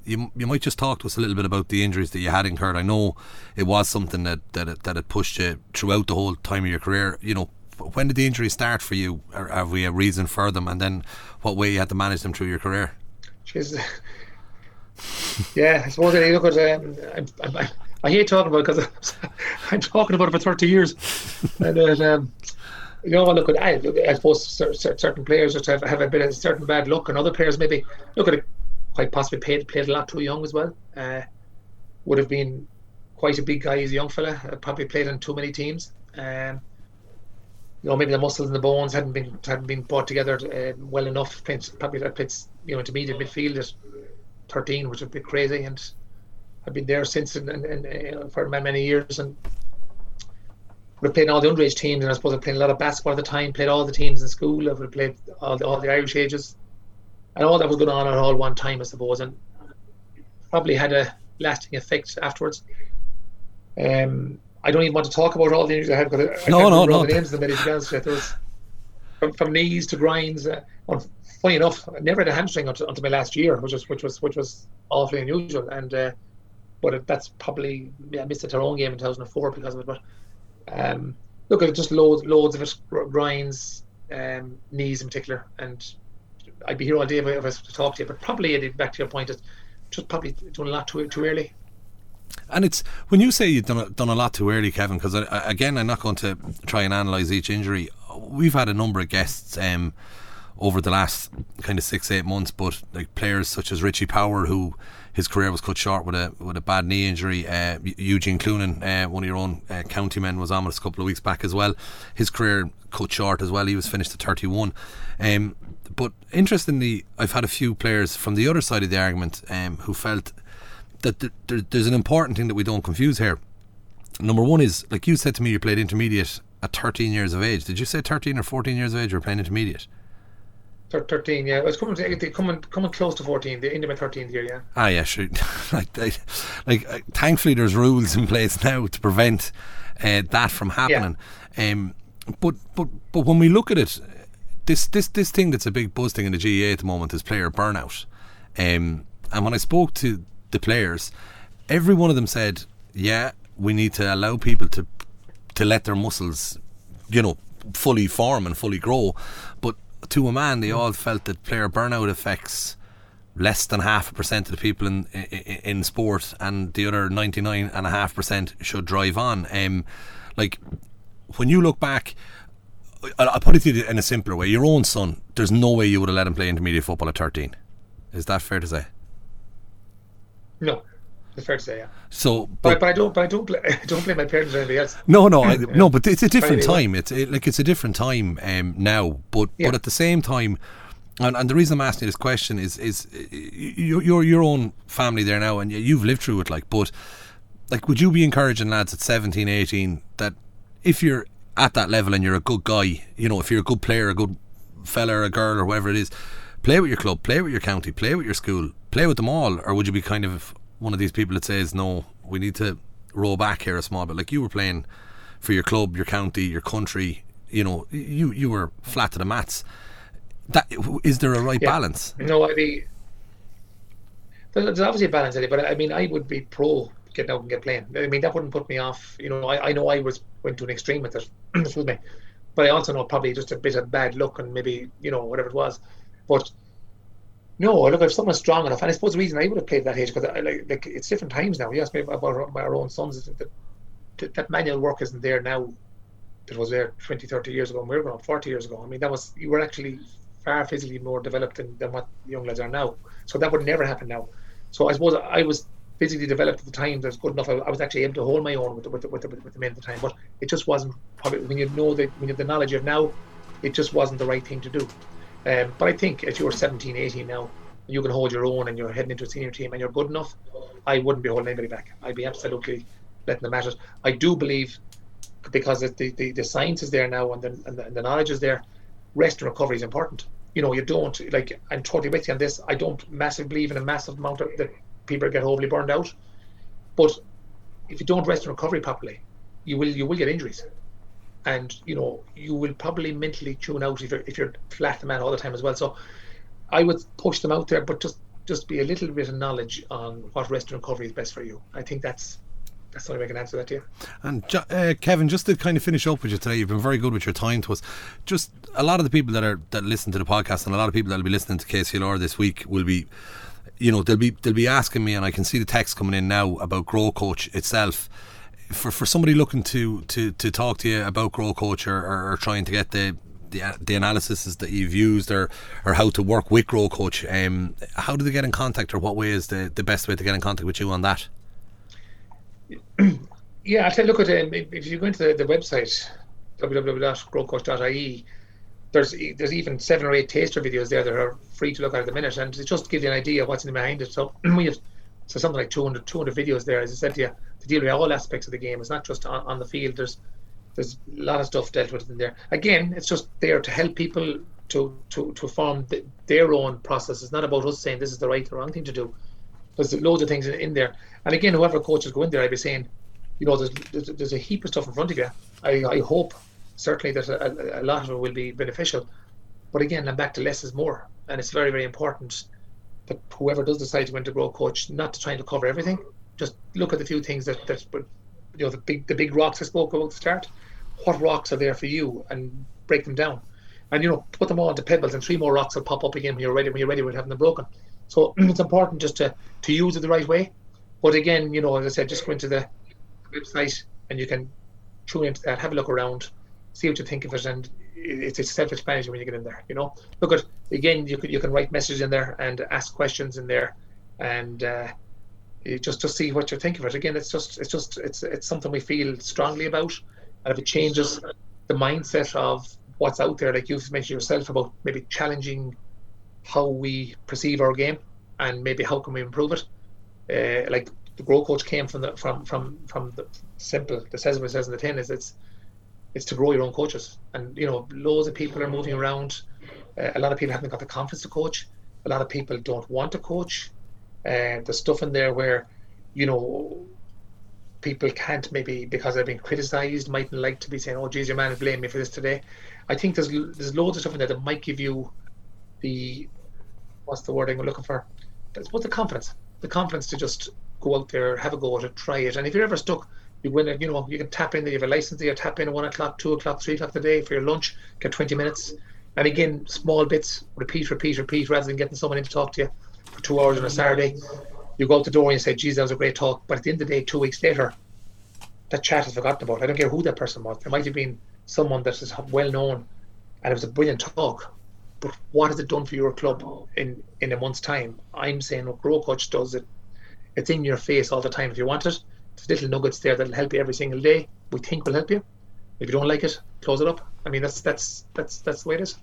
you, you might just talk to us a little bit about the injuries that you had incurred. I know it was something that that it, that had pushed you throughout the whole time of your career. You know, when did the injuries start for you? Or have we a reason for them? And then what way you had to manage them through your career? Jeez. yeah, I suppose I look at um, I, I, I, hate talking about because I'm talking about it for 30 years. and um, you know, look at I, I suppose certain players have, have a bit of certain bad luck, and other players maybe look at it quite possibly played played a lot too young as well. Uh, would have been quite a big guy as a young fella. Uh, probably played on too many teams. Um, you know, maybe the muscles and the bones hadn't been hadn't been brought together uh, well enough. Probably played you know intermediate midfield at 13, which would be crazy, and I've been there since and, and, and uh, for many many years and. We've played all the underage teams, and I suppose I played a lot of basketball at the time. Played all the teams in school. I've played all the, all the Irish ages and all that was going on at all one time, I suppose, and probably had a lasting effect afterwards. Um, I don't even want to talk about all the injuries I had because I, no, can't no, no. the names of them. There was from, from knees to grinds. Uh, funny enough, I never had a hamstring until, until my last year, which was which was which was awfully unusual. And uh, but it, that's probably yeah, I missed a Tyrone game in 2004 because of it. But um, look at it, just loads loads of it, grinds, um, knees in particular, and I'd be here all day if I was to talk to you. But probably, back to your point, is just probably doing a lot too too early. And it's when you say you've done a, done a lot too early, Kevin. Because again, I'm not going to try and analyze each injury. we've had a number of guests um, over the last kind of six eight months, but like players such as Richie Power, who his career was cut short with a with a bad knee injury. Uh, Eugene Cloonan, uh, one of your own uh, county men, was on with us a couple of weeks back as well. His career cut short as well. He was finished at 31. Um, but interestingly, I've had a few players from the other side of the argument um, who felt that th- there, there's an important thing that we don't confuse here. Number one is, like you said to me, you played intermediate at 13 years of age. Did you say 13 or 14 years of age you were playing intermediate? 13, yeah. It was coming, to, coming, coming close to 14, the end of my 13th year, yeah. Ah, yeah, sure. like, like, like, uh, thankfully, there's rules in place now to prevent uh, that from happening. Yeah. Um, but, but, but when we look at it, this, this, this thing that's a big buzz thing in the GAA at the moment is player burnout. Um, and when I spoke to the players, every one of them said, "Yeah, we need to allow people to to let their muscles, you know, fully form and fully grow." But to a man, they all felt that player burnout affects less than half a percent of the people in, in, in sport, and the other ninety nine and a half percent should drive on. Um, like when you look back. I'll put it to you in a simpler way. Your own son, there's no way you would have let him play intermediate football at 13. Is that fair to say? No, it's fair to say, yeah. So, but, but, but I don't, but I don't, I don't blame my parents or anybody else. No, no, I, yeah. no. But it's a different time. It's it, like it's a different time um, now. But yeah. but at the same time, and, and the reason I'm asking this question is is your your your own family there now, and you've lived through it. Like, but like, would you be encouraging lads at 17, 18 that if you're at that level and you're a good guy, you know, if you're a good player, a good fella, or a girl, or whatever it is, play with your club, play with your county, play with your school, play with them all, or would you be kind of one of these people that says no, we need to roll back here a small bit, like you were playing for your club, your county, your country, you know, you you were flat to the mats. That is there a right yeah. balance? No, I mean, there's obviously a balance, Eddie, but I mean, I would be pro getting out and get playing. I mean, that wouldn't put me off. You know, I, I know I was went to an extreme with it. excuse me, but I also know probably just a bit of bad luck and maybe you know whatever it was. But no, look, if someone's strong enough, and I suppose the reason I would have played that age because like, like it's different times now. You asked me about our own sons. That, that manual work isn't there now. That was there 20, 30 years ago, and we were growing 40 years ago. I mean, that was you were actually far physically more developed than, than what young lads are now. So that would never happen now. So I suppose I was physically developed at the time that's good enough. I, I, was actually able to hold my own with the, with the, with the, with the men at the time, but it just wasn't probably when you know that when you have the knowledge of now, it just wasn't the right thing to do. Um, but I think if you're 17, 18 now, you can hold your own and you're heading into a senior team and you're good enough, I wouldn't be holding anybody back. I'd be absolutely letting them at it. I do believe, because the, the, the science is there now and the, and the, and the knowledge is there, rest and recovery is important. You know, you don't, like, I'm totally with you on this. I don't massively believe in a massive amount of that people get overly burned out. But if you don't rest and recovery properly, you will you will get injuries and you know you will probably mentally tune out if you're if you're flat the man all the time as well. So I would push them out there, but just just be a little bit of knowledge on what rest and recovery is best for you. I think that's that's the only way I can answer that to you. And uh, Kevin, just to kind of finish up with you today, you've been very good with your time to us. Just a lot of the people that are that listen to the podcast and a lot of people that will be listening to KCLR this week will be you know they'll be they'll be asking me and I can see the text coming in now about Growcoach itself for for somebody looking to to to talk to you about Growcoach or, or, trying to get the the, the analysis that you've used or or how to work with Growcoach, um, how do they get in contact or what way is the, the best way to get in contact with you on that? Yeah, I'll look at um, if you go into the, the website www.growcoach.ie there's there's even seven or eight taster videos there that are free to look at at the minute and it just gives you an idea of what's in behind it so we have so something like 200 200 videos there as I said to you to deal with all aspects of the game it's not just on, on the field there's there's a lot of stuff dealt with in there. Again, it's just there to help people to to to form the, their own process. It's not about us saying this is the right or wrong thing to do. There's loads of things in, in there. And again, whoever coaches go in there, I'd be saying, you know, there's, there's, there's a heap of stuff in front of you. I, I hope certainly that a, a lot of it will be beneficial. But again, I'm back to less is more, and it's very very important that whoever does decide to go into Growcoach, not to try to cover everything. Just look at the few things that that you know the big the big rocks I spoke about at the start what rocks are there for you and break them down. And you know, put them all into pebbles and three more rocks will pop up again when you're ready when you're ready with having them broken. So it's important just to, to use it the right way. But again, you know, as I said, just go into the website and you can tune into that, have a look around, see what you think of it, and it's, it's self-explanatory when you get in there. You know, look at again, you can you can write messages in there and ask questions in there, and uh, just to see what you think of it. Again, it's just it's just it's it's something we feel strongly about, and if it changes the mindset of what's out there, like you've mentioned yourself about maybe challenging how we perceive our game and maybe how can we improve it. Uh, like the Growcoach came from the from from from the simple the says what it says in the tin is it's it's to grow your own coaches. And you know loads of people are moving around. Uh, a lot of people haven't got the confidence to coach. A lot of people don't want to coach uh, there's stuff in there where you know people can't maybe because they've been criticized mightn't like to be saying oh geez your man blame me for this today I think there's there's loads of stuff in there that might give you the what's the word I'm looking for what the confidence the confidence to just go out there, have a go at it, try it. And if you're ever stuck, you win it. You know, you can tap in. You have a license. You tap in at one o'clock, two o'clock, three o'clock today for your lunch. Get 20 minutes. And again, small bits, repeat, repeat, repeat, rather than getting someone in to talk to you for two hours on a Saturday. You go out the door and you say, "Geez, that was a great talk." But at the end of the day, two weeks later, that chat is forgotten about. I don't care who that person was. It might have been someone that is well known, and it was a brilliant talk. But what has it done for your club in in a month's time? I'm saying what Growcoach does it it's in your face all the time if you want it. There's little nuggets there that'll help you every single day. We think will help you. If you don't like it, close it up. I mean, that's that's that's that's the way it is.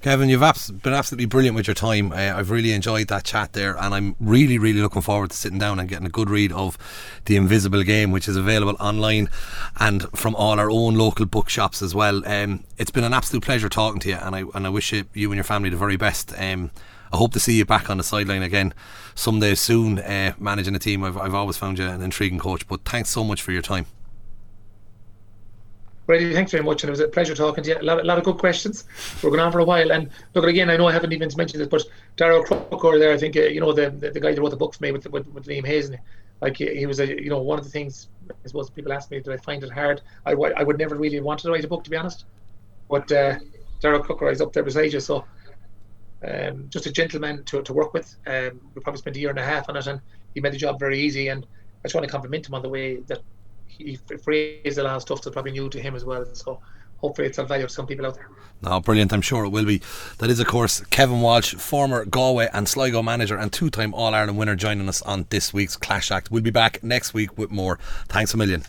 Kevin, you've abs- been absolutely brilliant with your time. Uh, I've really enjoyed that chat there, and I'm really, really looking forward to sitting down and getting a good read of The Invisible Game, which is available online and from all our own local bookshops as well. Um, it's been an absolute pleasure talking to you, and I and I wish you, you and your family the very best. Um, I hope to see you back on the sideline again someday soon, uh, managing a team. I've, I've always found you an intriguing coach, but thanks so much for your time. Brady, thanks very much, and it was a pleasure talking to you. A lot, a lot of good questions. We're going on for a while, and look again. I know I haven't even mentioned this, but Daryl Crocker there, I think uh, you know the, the, the guy that wrote the books made with with, with Liam Hayes, and like he, he, was a you know one of the things. I suppose people ask me, did I find it hard? I, I would never really wanted to write a book, to be honest. But uh, Daryl Crocker is up there beside you, so um, just a gentleman to, to work with. Um, we probably spent a year and a half on it, and he made the job very easy. And I just want to compliment him on the way that he phrased a lot of stuff that's probably new to him as well. So hopefully it's of value to some people out there. No, brilliant. I'm sure it will be. That is, of course, Kevin Walsh, former Galway and Sligo manager and two time All Ireland winner, joining us on this week's Clash Act. We'll be back next week with more. Thanks a million.